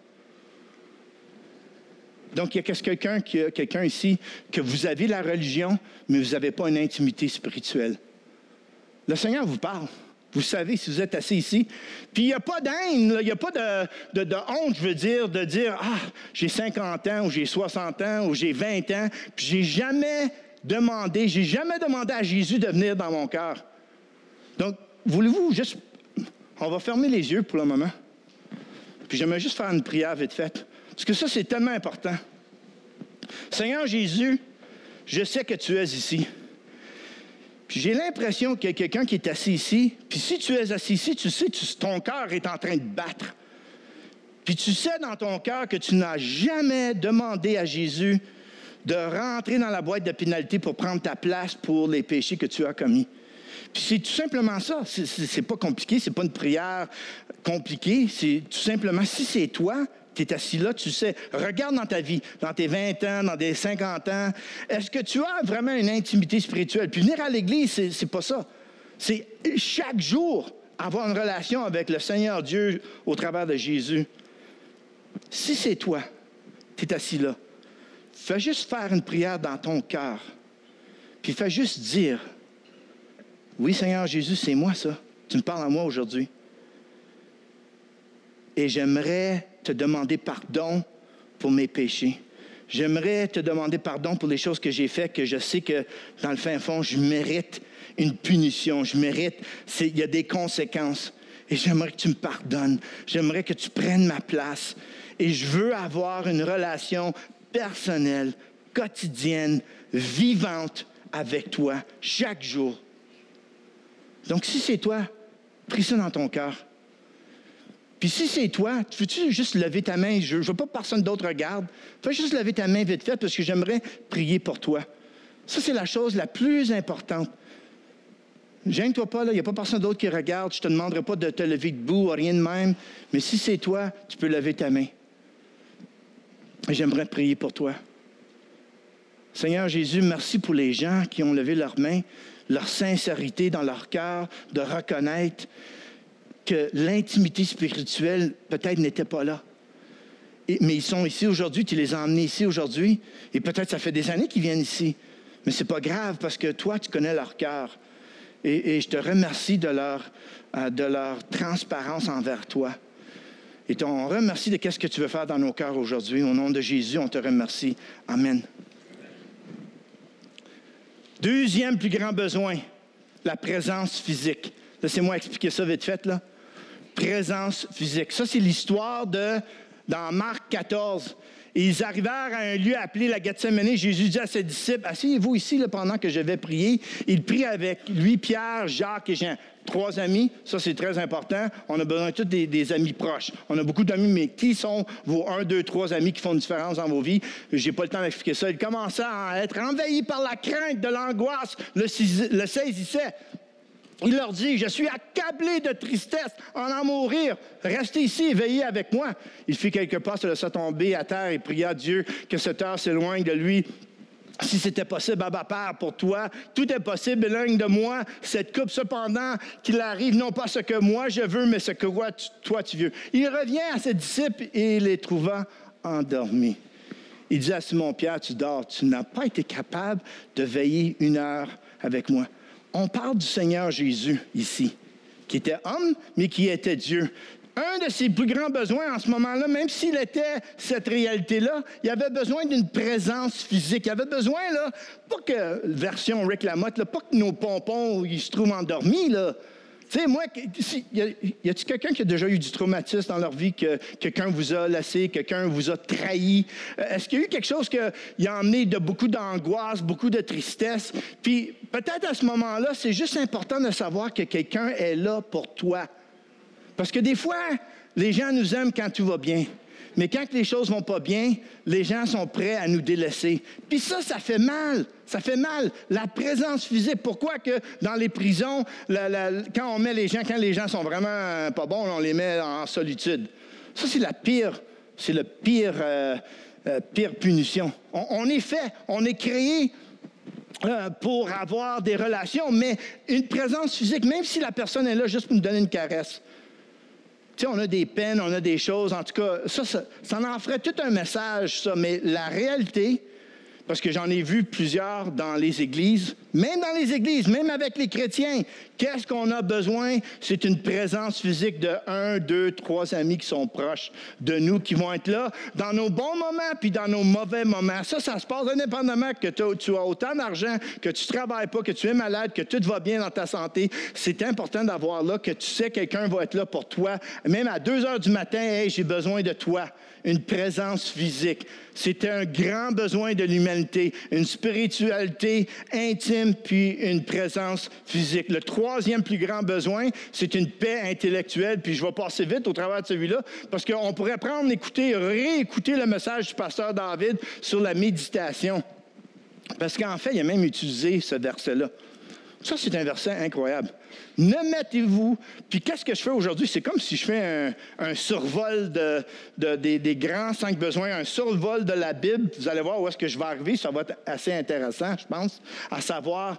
Donc, il y a quelqu'un quelqu'un ici que vous avez la religion, mais vous n'avez pas une intimité spirituelle. Le Seigneur vous parle. Vous savez si vous êtes assis ici. Puis il n'y a pas d'haine, il n'y a pas de, de, honte, je veux dire, de dire Ah, j'ai 50 ans, ou j'ai 60 ans, ou j'ai 20 ans, puis j'ai jamais demandé, j'ai jamais demandé à Jésus de venir dans mon cœur. Donc, voulez-vous juste. On va fermer les yeux pour le moment. Puis j'aimerais juste faire une prière vite faite. Parce que ça, c'est tellement important. Seigneur Jésus, je sais que tu es ici. Puis j'ai l'impression qu'il y a quelqu'un qui est assis ici. Puis si tu es assis ici, tu sais, que ton cœur est en train de battre. Puis tu sais dans ton cœur que tu n'as jamais demandé à Jésus de rentrer dans la boîte de pénalité pour prendre ta place pour les péchés que tu as commis. Puis c'est tout simplement ça. C'est pas compliqué, c'est pas une prière compliquée. C'est tout simplement, si c'est toi, tu es assis là, tu sais, regarde dans ta vie, dans tes 20 ans, dans tes 50 ans, est-ce que tu as vraiment une intimité spirituelle? Puis venir à l'Église, c'est, c'est pas ça. C'est chaque jour avoir une relation avec le Seigneur Dieu au travers de Jésus. Si c'est toi, tu es assis là, fais juste faire une prière dans ton cœur. Puis fais juste dire, oui Seigneur Jésus, c'est moi ça. Tu me parles à moi aujourd'hui. Et j'aimerais te demander pardon pour mes péchés. J'aimerais te demander pardon pour les choses que j'ai faites, que je sais que dans le fin fond, je mérite une punition, je mérite, il y a des conséquences. Et j'aimerais que tu me pardonnes, j'aimerais que tu prennes ma place. Et je veux avoir une relation personnelle, quotidienne, vivante avec toi, chaque jour. Donc si c'est toi, prie ça dans ton cœur. Puis si c'est toi, veux-tu juste lever ta main? Je ne veux pas que personne d'autre regarde. Fais juste lever ta main vite fait parce que j'aimerais prier pour toi. Ça, c'est la chose la plus importante. Gêne-toi pas, il n'y a pas personne d'autre qui regarde. Je ne te demanderai pas de te lever debout ou rien de même. Mais si c'est toi, tu peux lever ta main. J'aimerais prier pour toi. Seigneur Jésus, merci pour les gens qui ont levé leurs mains, leur sincérité dans leur cœur, de reconnaître l'intimité spirituelle peut-être n'était pas là. mais ils sont ici aujourd'hui, tu les as emmenés ici aujourd'hui, et peut-être ça fait des années qu'ils viennent ici. Mais ce n'est pas grave parce que toi, tu connais leur cœur. Et, je te remercie de leur, euh, de leur transparence envers toi. Et on remercie de ce que tu veux faire dans nos cœurs aujourd'hui. Au nom de Jésus, on te remercie. Amen. Deuxième plus grand besoin, la présence physique. Laissez-moi expliquer ça vite fait, là présence physique. Ça, c'est l'histoire de, dans Marc 14. ils arrivèrent à un lieu appelé la Gethsemane. Jésus dit à ses disciples, asseyez-vous ici pendant que je vais prier. Il prie avec lui, Pierre, Jacques et Jean. Trois amis, ça c'est très important. On a besoin de tous des, amis proches. On a beaucoup d'amis, mais qui sont vos un, deux, trois amis qui font une différence dans vos vies? J'ai pas le temps d'expliquer ça. Il commençait à être envahi par la crainte de l'angoisse, le, le saisissait. Il leur dit, je suis accablé de tristesse en en mourir. Restez ici et veillez avec moi. Il fit quelques pas, se laissa tomber à terre et pria Dieu que cette heure s'éloigne de lui. Si c'était possible, Abba Père, pour toi, tout est possible, éloigne de moi cette coupe, cependant qu'il arrive non pas ce que moi je veux, mais ce que toi tu veux. Il revient à ses disciples et les trouva endormis. Il dit à Simon-Pierre, tu dors, tu n'as pas été capable de veiller une heure avec moi on parle du Seigneur Jésus ici, qui était homme, mais qui était Dieu. Un de ses plus grands besoins en ce moment-là, même s'il était cette réalité-là, il avait besoin d'une présence physique. Il avait besoin, là, pas que, version Rick Lamotte, pas que nos pompons ils se trouvent endormis, là. Tu sais, moi, y a-t-il quelqu'un qui a déjà eu du traumatisme dans leur vie, que quelqu'un vous a laissé, quelqu'un vous a trahi? Euh, est-ce qu'il y a eu quelque chose qui a emmené de beaucoup d'angoisse, beaucoup de tristesse? Puis peut-être à ce moment-là, c'est juste important de savoir que quelqu'un est là pour toi. Parce que des fois, les gens nous aiment quand tout va bien. Mais quand les choses vont pas bien, les gens sont prêts à nous délaisser. Puis ça, ça fait mal. Ça fait mal. La présence physique. Pourquoi que dans les prisons, quand on met les gens, quand les gens sont vraiment pas bons, on les met en solitude. Ça, c'est la pire, c'est pire, euh, euh, pire punition. On, est fait, on est créé euh, pour avoir des relations, mais une présence physique, même si la personne est là juste pour nous donner une caresse, on a des peines, on a des choses. En tout cas, ça, ça, en ferait tout un message, ça. Mais la réalité, parce que j'en ai vu plusieurs dans les églises, même dans les églises, même avec les chrétiens. Qu'est-ce qu'on a besoin? C'est une présence physique de un, deux, trois amis qui sont proches de nous, qui vont être là dans nos bons moments puis dans nos mauvais moments. Ça, ça se passe indépendamment que tu as autant d'argent, que tu ne travailles pas, que tu es malade, que tout va bien dans ta santé. C'est important d'avoir là que tu sais quelqu'un va être là pour toi. Même à deux heures du matin, j'ai besoin de toi une présence physique. C'est un grand besoin de l'humanité, une spiritualité intime, puis une présence physique. Le troisième plus grand besoin, c'est une paix intellectuelle. Puis je vais passer vite au travers de celui-là, parce qu'on pourrait prendre, écouter, réécouter le message du pasteur David sur la méditation. Parce qu'en fait, il a même utilisé ce verset-là. Ça, c'est un verset incroyable. Ne mettez-vous. Puis qu'est-ce que je fais aujourd'hui? C'est comme si je fais un, survol de, des, grands cinq besoins, un survol de la Bible. Vous allez voir où est-ce que je vais arriver. Ça va être assez intéressant, je pense, à savoir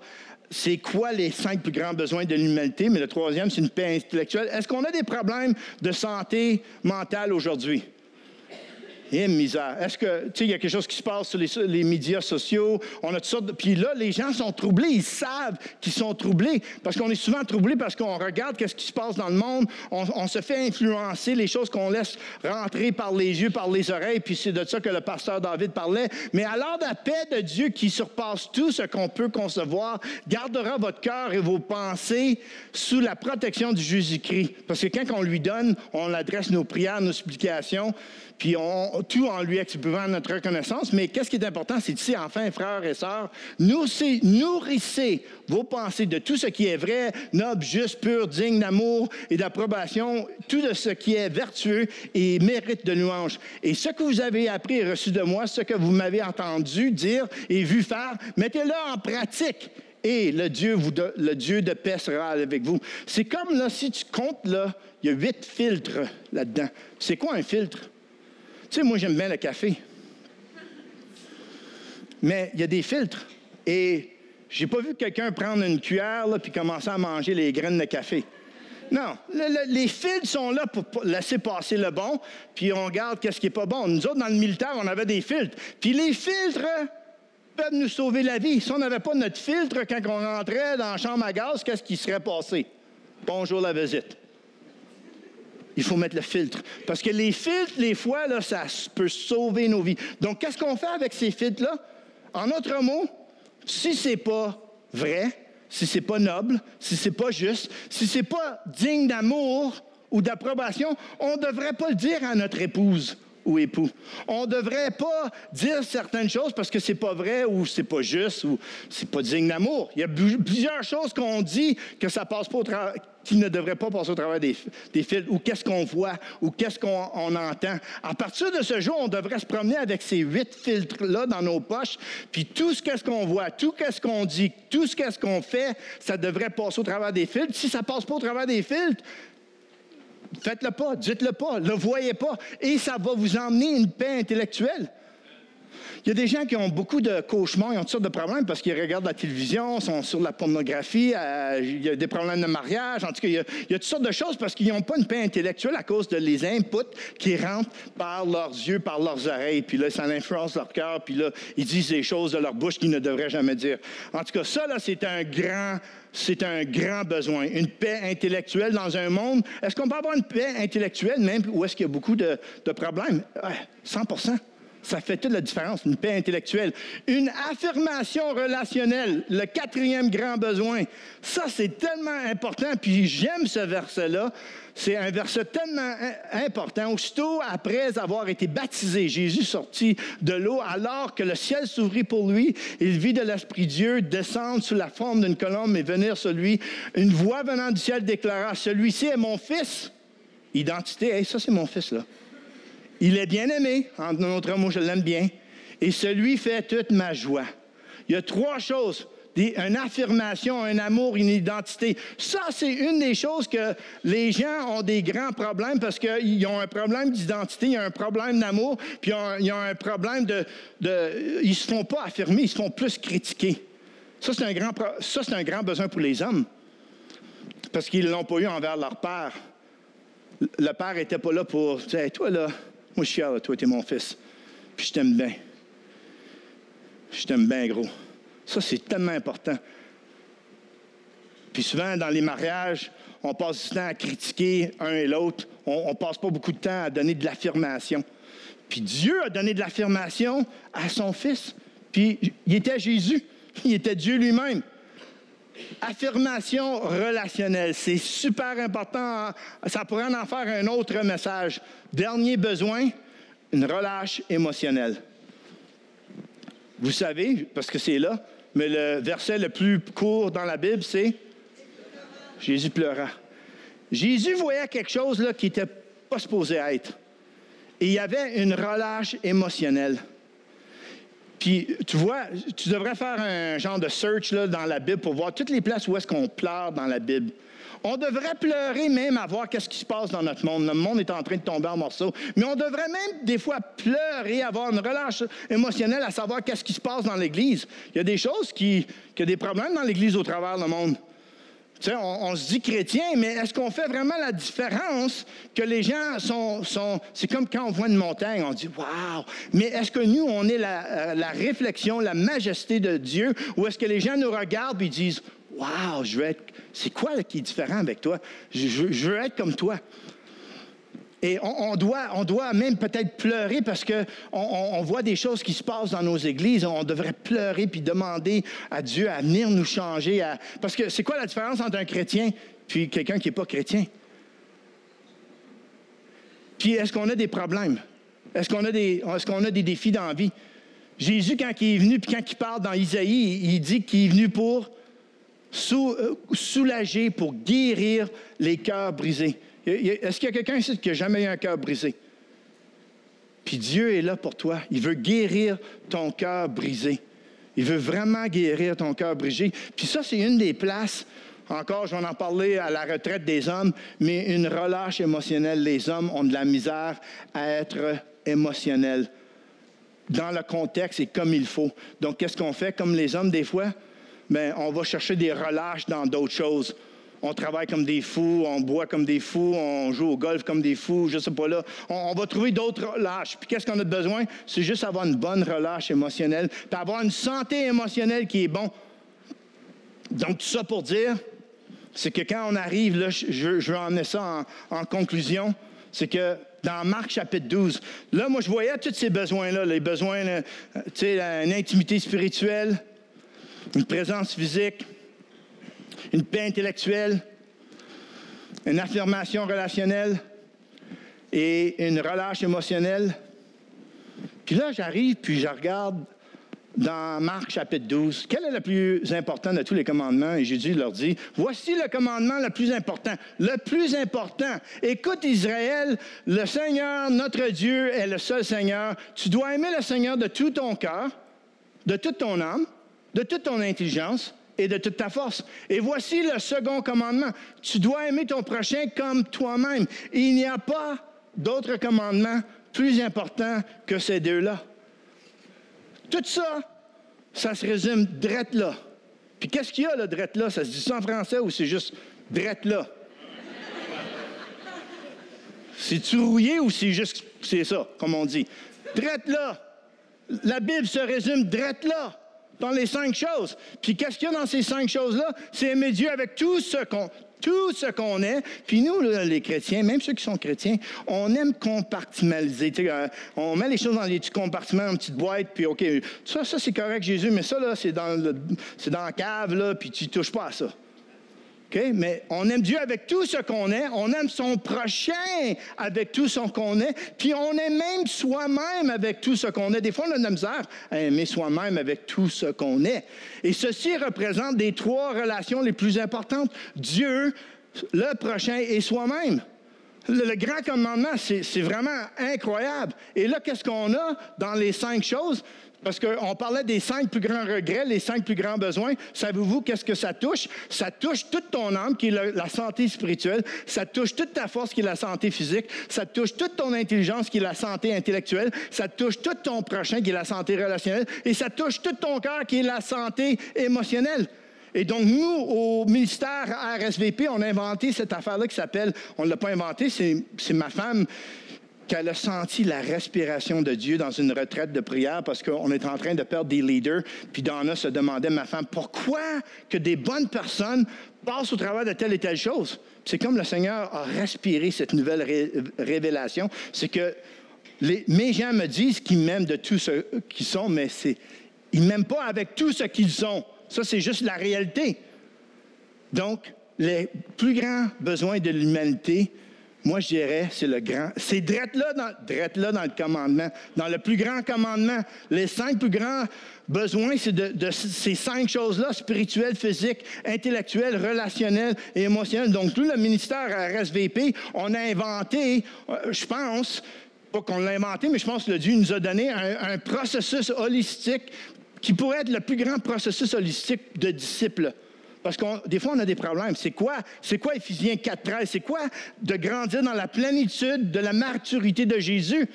c'est quoi les cinq plus grands besoins de l'humanité. Mais le troisième, c'est une paix intellectuelle. Est-ce qu'on a des problèmes de santé mentale aujourd'hui? Et misère. Est-ce que, tu sais, il y a quelque chose qui se passe sur les, médias sociaux? On a toutes de... Puis là, les gens sont troublés. Ils savent qu'ils sont troublés. Parce qu'on est souvent troublés parce qu'on regarde qu'est-ce qui se passe dans le monde. On, se fait influencer les choses qu'on laisse rentrer par les yeux, par les oreilles. Puis c'est de ça que le pasteur David parlait. Mais alors, la paix de Dieu qui surpasse tout ce qu'on peut concevoir gardera votre cœur et vos pensées sous la protection du Jésus-Christ. Parce que quand on lui donne, on adresse nos prières, nos supplications puis on, tout en lui exprimant notre reconnaissance. Mais qu'est-ce qui est important, c'est ici, enfin, frères et sœurs, nourrissez vos pensées de tout ce qui est vrai, noble, juste, pur, digne d'amour et d'approbation, tout de ce qui est vertueux et mérite de louange. Et ce que vous avez appris et reçu de moi, ce que vous m'avez entendu dire et vu faire, mettez-le en pratique et le Dieu, vous le Dieu de paix sera avec vous. C'est comme là, si tu comptes, là, il y a huit filtres là-dedans. C'est quoi un filtre? Tu sais, moi, j'aime bien le café. Mais il y a des filtres. Et j'ai pas vu quelqu'un prendre une cuillère puis commencer à manger les graines de café. Non, les filtres sont là pour laisser passer le bon, puis on regarde qu'est-ce qui n'est pas bon. Nous autres, dans le militaire, on avait des filtres. Puis les filtres peuvent nous sauver la vie. Si on n'avait pas notre filtre quand on rentrait dans la chambre à gaz, qu'est-ce qui serait passé? Bonjour la visite il faut mettre le filtre. Parce que les filtres, les fois, là, ça peut sauver nos vies. Donc, qu'est-ce qu'on fait avec ces filtres-là? En autre mot, si c'est pas vrai, si c'est pas noble, si c'est pas juste, si c'est pas digne d'amour ou d'approbation, on ne devrait pas le dire à notre épouse ou époux. On ne devrait pas dire certaines choses parce que c'est pas vrai ou c'est pas juste ou c'est pas digne d'amour. Il y a plusieurs choses qu'on dit que ça passe pas qui ne devraient pas passer au travers des, des fils, ou qu'est-ce qu'on voit, ou qu'est-ce qu'on entend. À partir de ce jour, on devrait se promener avec ces huit filtres-là dans nos poches, puis tout ce qu'est-ce qu'on voit, tout qu'est-ce qu'on dit, tout ce qu'est-ce qu'on fait, ça devrait passer au travers des filtres. Si ça passe pas au travers des filtres, Faites-le pas, dites-le pas, ne le voyez pas, et ça va vous emmener une paix intellectuelle. Il y a des gens qui ont beaucoup de cauchemars, ils ont toutes sortes de problèmes parce qu'ils regardent la télévision, sont sur la pornographie, euh, il y a des problèmes de mariage, en tout cas, il y a, toutes sortes de choses parce qu'ils n'ont pas une paix intellectuelle à cause de les inputs qui rentrent par leurs yeux, par leurs oreilles, puis là, ça influence leur cœur, puis là, ils disent des choses de leur bouche qu'ils ne devraient jamais dire. En tout cas, ça, là, c'est un grand c'est un grand besoin, une paix intellectuelle dans un monde. Est-ce qu'on peut avoir une paix intellectuelle même où est-ce qu'il y a beaucoup de, problèmes? Ouais, 100 ça fait toute la différence, une paix intellectuelle. Une affirmation relationnelle, le quatrième grand besoin. Ça, c'est tellement important, puis j'aime ce verset-là. C'est un verset tellement important. Aussitôt après avoir été baptisé, Jésus sortit de l'eau alors que le ciel s'ouvrit pour lui. Il vit de l'Esprit Dieu descendre sous la forme d'une colombe et venir sur lui. Une voix venant du ciel déclara, celui-ci est mon fils. Identité, ça c'est mon fils là Il est bien aimé, en notre mot, je l'aime bien, et celui fait toute ma joie. Il y a trois choses. une affirmation, un amour, une identité. Ça, c'est une des choses que les gens ont des grands problèmes parce qu'ils ont un problème d'identité, un problème d'amour, puis ils ont, un problème de. Ils ne se font pas affirmer, ils se font plus critiquer. Ça, c'est un grand, ça, c'est un grand besoin pour les hommes parce qu'ils ne l'ont pas eu envers leur père. Le père n'était pas là pour dire Toi, là, moi, je suis fier toi, tu es mon fils. Puis je t'aime bien. Je t'aime bien, gros. Ça, c'est tellement important. Puis souvent, dans les mariages, on passe du temps à critiquer un et l'autre. On ne passe pas beaucoup de temps à donner de l'affirmation. Puis Dieu a donné de l'affirmation à son fils. Puis il était Jésus. Il était Dieu lui-même. Affirmation relationnelle, c'est super important. Ça pourrait en faire un autre message. Dernier besoin, une relâche émotionnelle. Vous savez, parce que c'est là, mais le verset le plus court dans la Bible, c'est Jésus pleura. Jésus voyait quelque chose là, qui n'était pas supposé être. Et il y avait une relâche émotionnelle. Puis, tu vois, tu devrais faire un genre de search dans la Bible pour voir toutes les places où est-ce qu'on pleure dans la Bible. On devrait pleurer même à voir qu'est-ce qui se passe dans notre monde. Notre monde est en train de tomber en morceaux. Mais on devrait même des fois pleurer, avoir une relâche émotionnelle à savoir qu'est-ce qui se passe dans l'Église. Il y a des choses qui, qui ont des problèmes dans l'Église au travers du monde on, se dit chrétien, mais est-ce qu'on fait vraiment la différence que les gens sont... c'est comme quand on voit une montagne, on dit « Wow! » Mais est-ce que nous, on est la, la, réflexion, la majesté de Dieu, ou est-ce que les gens nous regardent et disent « Wow! Je veux être... C'est quoi qui est différent avec toi? je veux être comme toi. » Et on, doit, on doit même peut-être pleurer parce qu'on on voit des choses qui se passent dans nos églises. On devrait pleurer puis demander à Dieu à venir nous changer. Parce que c'est quoi la différence entre un chrétien puis quelqu'un qui n'est pas chrétien? Puis est-ce qu'on a des problèmes? Est-ce qu'on a des, est-ce qu'on a des défis dans la vie? Jésus, quand il est venu, puis quand il parle dans Isaïe, il dit qu'il est venu pour euh, soulager, pour guérir les cœurs brisés. Est-ce qu'il y a quelqu'un ici qui n'a jamais eu un cœur brisé? Puis Dieu est là pour toi. Il veut guérir ton cœur brisé. Il veut vraiment guérir ton cœur brisé. Puis ça, c'est une des places, encore, je vais en parler à la retraite des hommes, mais une relâche émotionnelle. Les hommes ont de la misère à être émotionnels dans le contexte et comme il faut. Donc, qu'est-ce qu'on fait comme les hommes des fois? Bien, on va chercher des relâches dans d'autres choses on travaille comme des fous, on boit comme des fous, on joue au golf comme des fous, je sais pas là. On, va trouver d'autres relâches. Puis qu'est-ce qu'on a besoin? C'est juste avoir une bonne relâche émotionnelle, puis avoir une santé émotionnelle qui est bon. Donc, tout ça pour dire, c'est que quand on arrive, je, je veux emmener ça en, conclusion, c'est que dans Marc chapitre 12, là, moi, je voyais tous ces besoins-là, les besoins, tu sais, une intimité spirituelle, une présence physique, une paix intellectuelle, une affirmation relationnelle et une relâche émotionnelle. Puis là, j'arrive, puis je regarde dans Marc chapitre 12, quel est le plus important de tous les commandements? Et Jésus leur dit, voici le commandement le plus important. Le plus important. Écoute Israël, le Seigneur, notre Dieu, est le seul Seigneur. Tu dois aimer le Seigneur de tout ton cœur, de toute ton âme, de toute ton intelligence, et de toute ta force. Et voici le second commandement. Tu dois aimer ton prochain comme toi-même. Il n'y a pas d'autre commandement plus important que ces deux-là. Tout ça, ça se résume drette là. Puis qu'est-ce qu'il y a, le drette là? Ça se dit ça en français ou c'est juste drette là? C'est-tu rouillé ou c'est juste, c'est ça, comme on dit? Drette là. La Bible se résume drette là dans les cinq choses. Puis qu'est-ce qu'il y a dans ces cinq choses-là? C'est aimer Dieu avec tout ce qu'on tout ce qu'on est. Puis nous, les chrétiens, même ceux qui sont chrétiens, on aime compartimaliser. Euh, on met les choses dans des petits compartiments, une petite boîte, puis OK, ça, ça c'est correct, Jésus, mais ça, là, c'est dans, le, dans la cave, là, puis tu touches pas à ça. Mais on aime Dieu avec tout ce qu'on est, on aime son prochain avec tout ce qu'on est, puis on aime même soi-même avec tout ce qu'on est. Des fois, on a de la misère à aimer soi-même avec tout ce qu'on est. Et ceci représente des trois relations les plus importantes. Dieu, le prochain et soi-même. Le, grand commandement, c'est vraiment incroyable. Et là, qu'est-ce qu'on a dans les cinq choses? Parce qu'on parlait des cinq plus grands regrets, les cinq plus grands besoins. Savez-vous qu'est-ce que ça touche? Ça touche toute ton âme, qui est la, santé spirituelle. Ça touche toute ta force, qui est la santé physique. Ça touche toute ton intelligence, qui est la santé intellectuelle. Ça touche tout ton prochain, qui est la santé relationnelle. Et ça touche tout ton cœur, qui est la santé émotionnelle. Et donc, nous, au ministère RSVP, on a inventé cette affaire-là qui s'appelle, on ne l'a pas inventé, c'est ma femme qu'elle a senti la respiration de Dieu dans une retraite de prière parce qu'on est en train de perdre des leaders. Puis Donna se demandait, ma femme, pourquoi que des bonnes personnes passent au travers de telle et telle chose? C'est comme le Seigneur a respiré cette nouvelle révélation. C'est que mes gens me disent qu'ils m'aiment de tout ce qu'ils sont, mais ils ne m'aiment pas avec tout ce qu'ils sont. Ça, c'est juste la réalité. Donc, les plus grands besoins de l'humanité, moi, je dirais, c'est le grand. C'est drette là, dans, là dans le commandement. Dans le plus grand commandement, les cinq plus grands besoins, c'est de, ces cinq choses-là, spirituelles, physiques, intellectuelles, relationnelles et émotionnelles. Donc, tout le ministère RSVP, on a inventé, euh, je pense, pas qu'on l'a inventé, mais je pense que Dieu nous a donné un processus holistique qui pourrait être le plus grand processus holistique de disciples. Parce que des fois, on a des problèmes. C'est quoi? C'est quoi Éphésiens 4.13? C'est quoi de grandir dans la plénitude de la maturité de Jésus?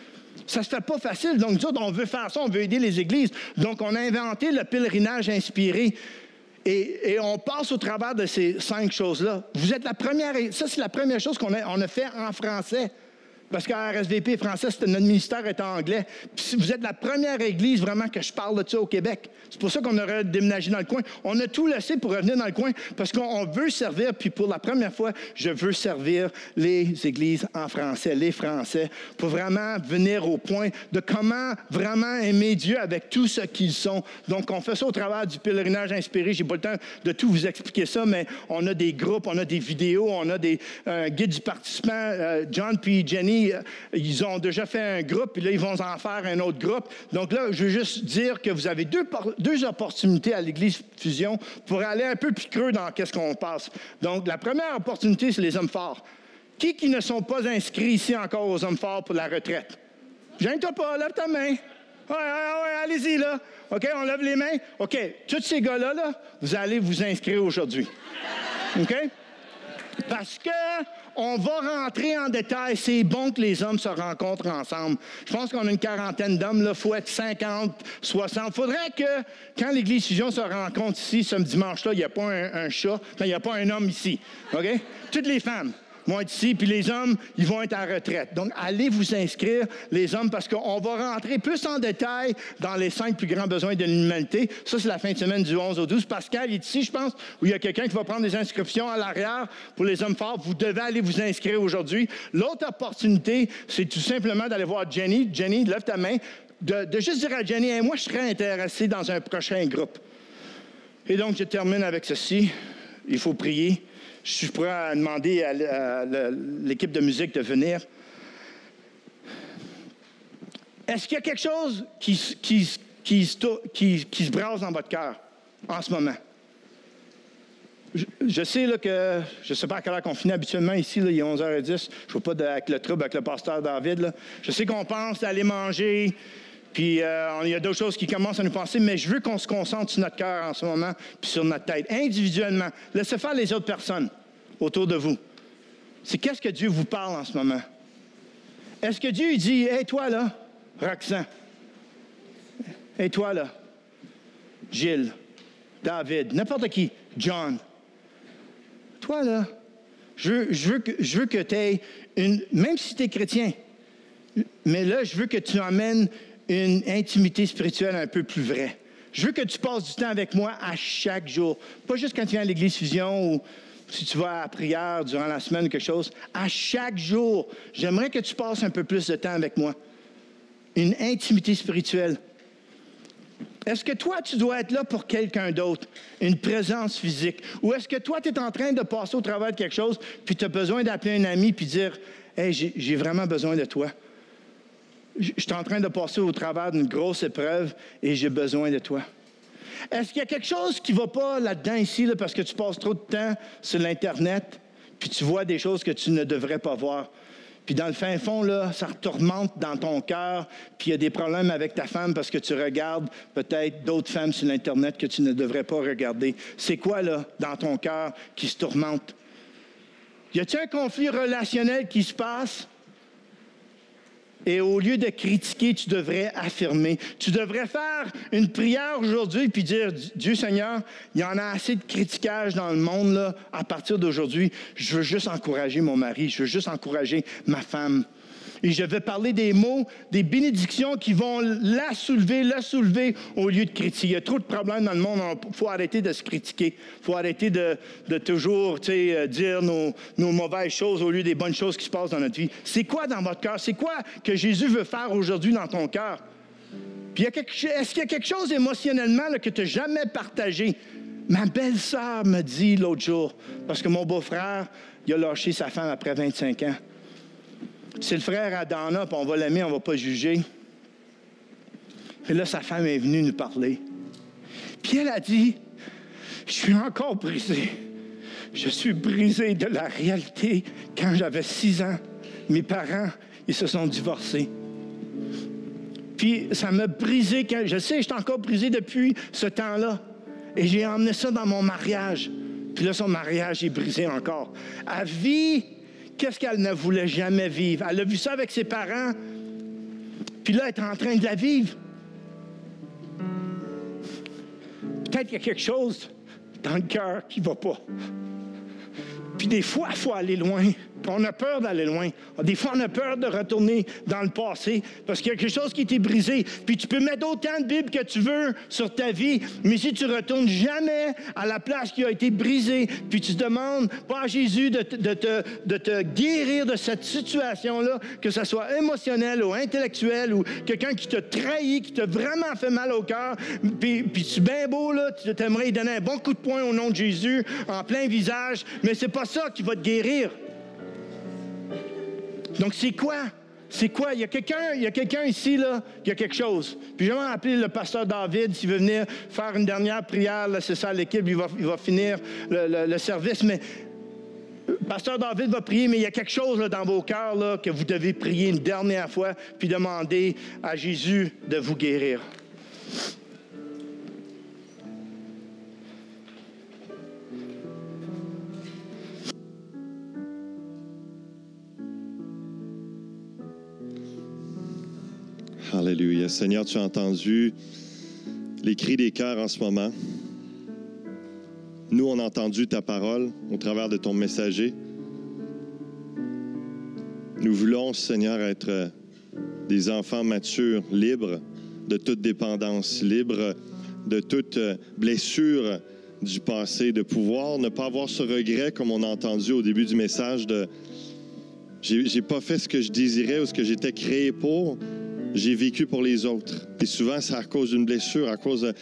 Ça se fait pas facile. Donc, nous autres, on veut faire ça, on veut aider les églises. Donc, on a inventé le pèlerinage inspiré. Et, et on passe au travers de ces cinq choses-là. Vous êtes la première, ça c'est la première chose qu'on a, on a fait en français. Parce qu'à RSVP français, notre ministère est anglais. Puis vous êtes la première église vraiment que je parle de ça au Québec. C'est pour ça qu'on aurait déménagé dans le coin. On a tout laissé pour revenir dans le coin parce qu'on veut servir. Puis pour la première fois, je veux servir les églises en français, les Français, pour vraiment venir au point de comment vraiment aimer Dieu avec tout ce qu'ils sont. Donc, on fait ça au travers du pèlerinage inspiré. J'ai pas le temps de tout vous expliquer ça, mais on a des groupes, on a des vidéos, on a des euh, guides du participant. Euh, John puis Jenny euh, ils ont déjà fait un groupe, puis là, ils vont en faire un autre groupe. Donc là, je veux juste dire que vous avez deux, deux opportunités à l'Église Fusion pour aller un peu plus creux dans qu'est-ce qu'on passe. Donc, la première opportunité, c'est les hommes forts. Qui qui ne sont pas inscrits ici encore aux hommes forts pour la retraite? Gêne-toi pas, lève ta main. Ouais, ouais, ouais, allez-y, là. OK, on lève les mains. OK, tous ces gars-là, là, vous allez vous inscrire aujourd'hui. OK? Parce que on va rentrer en détail. C'est bon que les hommes se rencontrent ensemble. Je pense qu'on a une quarantaine d'hommes. Il faut être 50, 60. Il faudrait que, quand l'Église Fusion se rencontre ici, ce dimanche-là, il n'y a pas un, chat, il n'y a pas un homme ici. OK? Toutes les femmes vont être ici, puis les hommes, ils vont être en retraite. Donc, allez vous inscrire, les hommes, parce qu'on va rentrer plus en détail dans les cinq plus grands besoins de l'humanité. Ça, c'est la fin de semaine du 11 au 12. Pascal est ici, je pense, où il y a quelqu'un qui va prendre des inscriptions à l'arrière pour les hommes forts. Vous devez aller vous inscrire aujourd'hui. L'autre opportunité, c'est tout simplement d'aller voir Jenny. Jenny, lève ta main. De, juste dire à Jenny, moi, je serais intéressé dans un prochain groupe. Et donc, je termine avec ceci. Il faut prier je suis prêt à demander à l'équipe de musique de venir. Est-ce qu'il y a quelque chose qui, se brasse dans votre cœur en ce moment? Je, sais que, je ne sais pas à quelle heure qu'on finit habituellement ici, il est 11h10. Je ne vois pas avec le trouble avec le pasteur David. Je sais qu'on pense aller manger, puis euh, il y a d'autres choses qui commencent à nous penser, mais je veux qu'on se concentre sur notre cœur en ce moment, puis sur notre tête, individuellement. Laissez faire les autres personnes autour de vous. C'est qu'est-ce que Dieu vous parle en ce moment? Est-ce que Dieu dit, hé toi là, Roxane, hé toi là, Gilles, David, n'importe qui, John, toi là, je veux, je veux que, je veux que tu aies une, même si tu es chrétien, mais là, je veux que tu amènes une intimité spirituelle un peu plus vraie. Je veux que tu passes du temps avec moi à chaque jour. Pas juste quand tu viens à l'église Fusion ou si tu vas à la prière durant la semaine ou quelque chose. À chaque jour, j'aimerais que tu passes un peu plus de temps avec moi. Une intimité spirituelle. Est-ce que toi, tu dois être là pour quelqu'un d'autre, une présence physique? Ou est-ce que toi, tu es en train de passer au travers de quelque chose, puis tu as besoin d'appeler un ami, puis dire, Hey, j'ai vraiment besoin de toi je suis en train de passer au travers d'une grosse épreuve et j'ai besoin de toi. Est-ce qu'il y a quelque chose qui ne va pas là-dedans ici, parce que tu passes trop de temps sur l'Internet, puis tu vois des choses que tu ne devrais pas voir? puis dans le fin fond, là, ça tourmente dans ton cœur, puis il y a des problèmes avec ta femme parce que tu regardes peut-être d'autres femmes sur l'Internet que tu ne devrais pas regarder. C'est quoi, là, dans ton cœur qui se tourmente? Y a-t-il un conflit relationnel qui se passe? Et au lieu de critiquer, tu devrais affirmer. Tu devrais faire une prière aujourd'hui puis dire Dieu Seigneur, il y en a assez de critiquage dans le monde là, à partir d'aujourd'hui. Je veux juste encourager mon mari, je veux juste encourager ma femme. Et je vais parler des mots, des bénédictions qui vont la soulever, la soulever au lieu de critiquer. Il y a trop de problèmes dans le monde. Il faut arrêter de se critiquer. Il faut arrêter de, toujours euh, dire nos, mauvaises choses au lieu des bonnes choses qui se passent dans notre vie. C'est quoi dans votre cœur? C'est quoi que Jésus veut faire aujourd'hui dans ton cœur? Puis est-ce qu'il y a quelque chose émotionnellement que tu n'as jamais partagé? Ma belle-sœur me dit l'autre jour, parce que mon beau-frère, il a lâché sa femme après 25 ans. C'est le frère Adana, puis on va l'aimer, on ne va pas juger. Et là, sa femme est venue nous parler. Puis elle a dit, je suis encore brisé. Je suis brisé de la réalité. Quand j'avais six ans, mes parents, ils se sont divorcés. Puis ça m'a brisé. Quand, je sais, je suis encore brisé depuis ce temps-là. Et j'ai emmené ça dans mon mariage. Puis là, son mariage est brisé encore. À vie qu'est-ce qu'elle ne voulait jamais vivre? Elle a vu ça avec ses parents, puis là, elle est en train de la vivre. Peut-être qu'il y a quelque chose dans le cœur qui ne va pas. Puis des fois, il faut aller loin. On a peur d'aller loin. Des fois, on a peur de retourner dans le passé parce qu'il y a quelque chose qui était brisé. Puis tu peux mettre autant de Bibles que tu veux sur ta vie, mais si tu retournes jamais à la place qui a été brisée, puis tu demandes pas à Jésus de, te, te guérir de cette situation-là, que ce soit émotionnel ou intellectuel ou quelqu'un qui t'a trahi, qui t'a vraiment fait mal au cœur, puis, tu es bien beau, là, tu aimerais donner un bon coup de poing au nom de Jésus en plein visage, mais c'est pas ça qui va te guérir. Donc, c'est quoi? C'est quoi? Il y a quelqu'un, il y a quelqu'un ici, là, qui a quelque chose. Puis, je vais appeler le pasteur David s'il veut venir faire une dernière prière. c'est ça, l'équipe, il va, il va finir le, service. Mais Pasteur David va prier, mais il y a quelque chose dans vos cœurs là, que vous devez prier une dernière fois, puis demander à Jésus de vous guérir. Alléluia. Seigneur, tu as entendu les cris des cœurs en ce moment. Nous, on a entendu ta parole au travers de ton messager. Nous voulons, Seigneur, être des enfants matures, libres de toute dépendance, libres de toute blessure du passé, de pouvoir ne pas avoir ce regret, comme on a entendu au début du message, de j'ai pas fait ce que je désirais ou ce que j'étais créé pour, j'ai vécu pour les autres. Et souvent, c'est à cause d'une blessure, à cause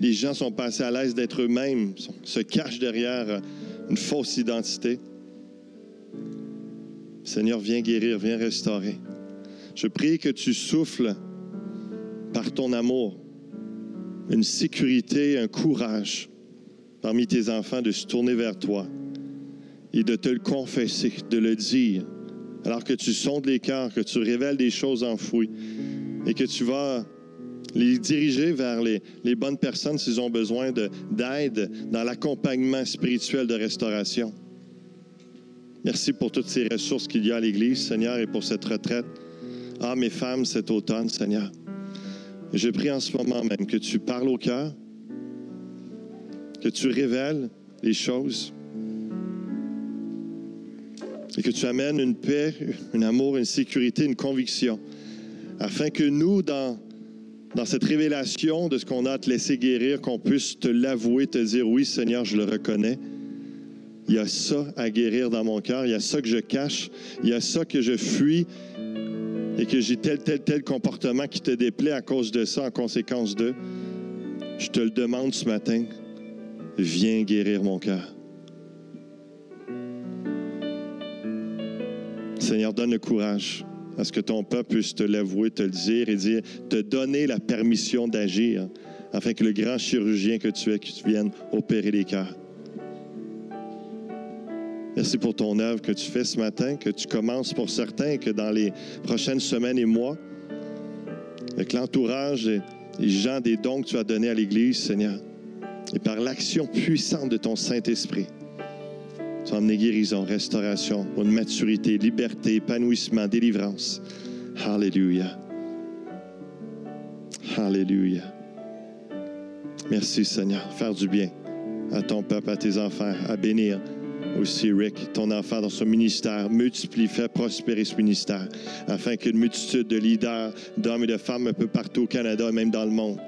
les gens sont passés à l'aise d'être eux-mêmes, se cachent derrière une fausse identité. Seigneur, viens guérir, viens restaurer. Je prie que tu souffles par ton amour une sécurité, un courage parmi tes enfants de se tourner vers toi et de te le confesser, de le dire, alors que tu sondes les cœurs, que tu révèles des choses enfouies et que tu vas les diriger vers les, bonnes personnes s'ils ont besoin d'aide dans l'accompagnement spirituel de restauration. Merci pour toutes ces ressources qu'il y a à l'Église, Seigneur, et pour cette retraite. Ah, mes femmes, cet automne, Seigneur. Je prie en ce moment même que tu parles au cœur, que tu révèles les choses et que tu amènes une paix, un amour, une sécurité, une conviction, afin que nous, dans, dans cette révélation de ce qu'on a à te laisser guérir, qu'on puisse te l'avouer, te dire, oui Seigneur, je le reconnais. Il y a ça à guérir dans mon cœur, il y a ça que je cache, il y a ça que je fuis et que j'ai tel, tel, tel comportement qui te déplaît à cause de ça, en conséquence de. Je te le demande ce matin, viens guérir mon cœur. Seigneur, donne le courage à ce que ton peuple puisse te l'avouer, te le dire et dire, te donner la permission d'agir afin que le grand chirurgien que tu es, que opérer les cœurs. Merci pour ton œuvre que tu fais ce matin, que tu commences pour certains, que dans les prochaines semaines et mois, avec l'entourage et les gens des dons que tu as donnés à l'Église, Seigneur, et par l'action puissante de ton Saint-Esprit, tu vas emmener guérison, restauration, une maturité, liberté, épanouissement, délivrance. Alléluia. Alléluia. Merci Seigneur. Faire du bien à ton peuple, à tes enfants, à bénir aussi Rick, ton enfant dans son ministère. Multiplie, fais prospérer ce ministère afin qu'une multitude de leaders, d'hommes et de femmes un peu partout au Canada et même dans le monde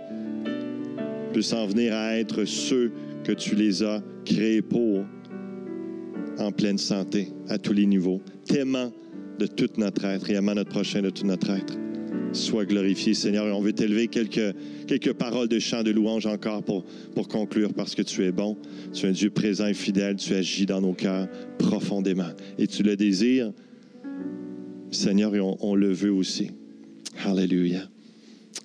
puissent en venir à être ceux que tu les as créés pour en pleine santé à tous les niveaux, t'aimant de tout notre être et aimant notre prochain de tout notre être. Sois glorifié, Seigneur. Et on veut t'élever quelques, quelques paroles de chant de louange encore pour, pour conclure parce que tu es bon. Tu es un Dieu présent et fidèle. Tu agis dans nos cœurs profondément. Et tu le désires, Seigneur, et on, on le veut aussi. Alléluia.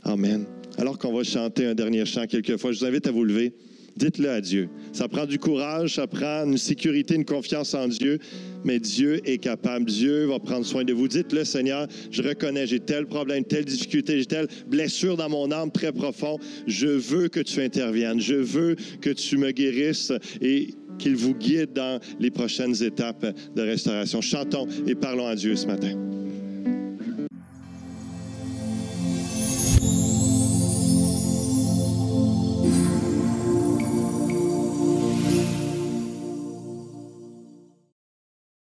Amen. Alors qu'on va chanter un dernier chant quelquefois, je vous invite à vous lever. Dites-le à Dieu. Ça prend du courage, ça prend une sécurité, une confiance en Dieu, mais Dieu est capable. Dieu va prendre soin de vous. Dites-le, Seigneur, je reconnais, j'ai tel problème, telle difficulté, j'ai telle blessure dans mon âme très profond. Je veux que tu interviennes. Je veux que tu me guérisses et qu'il vous guide dans les prochaines étapes de restauration. Chantons et parlons à Dieu ce matin.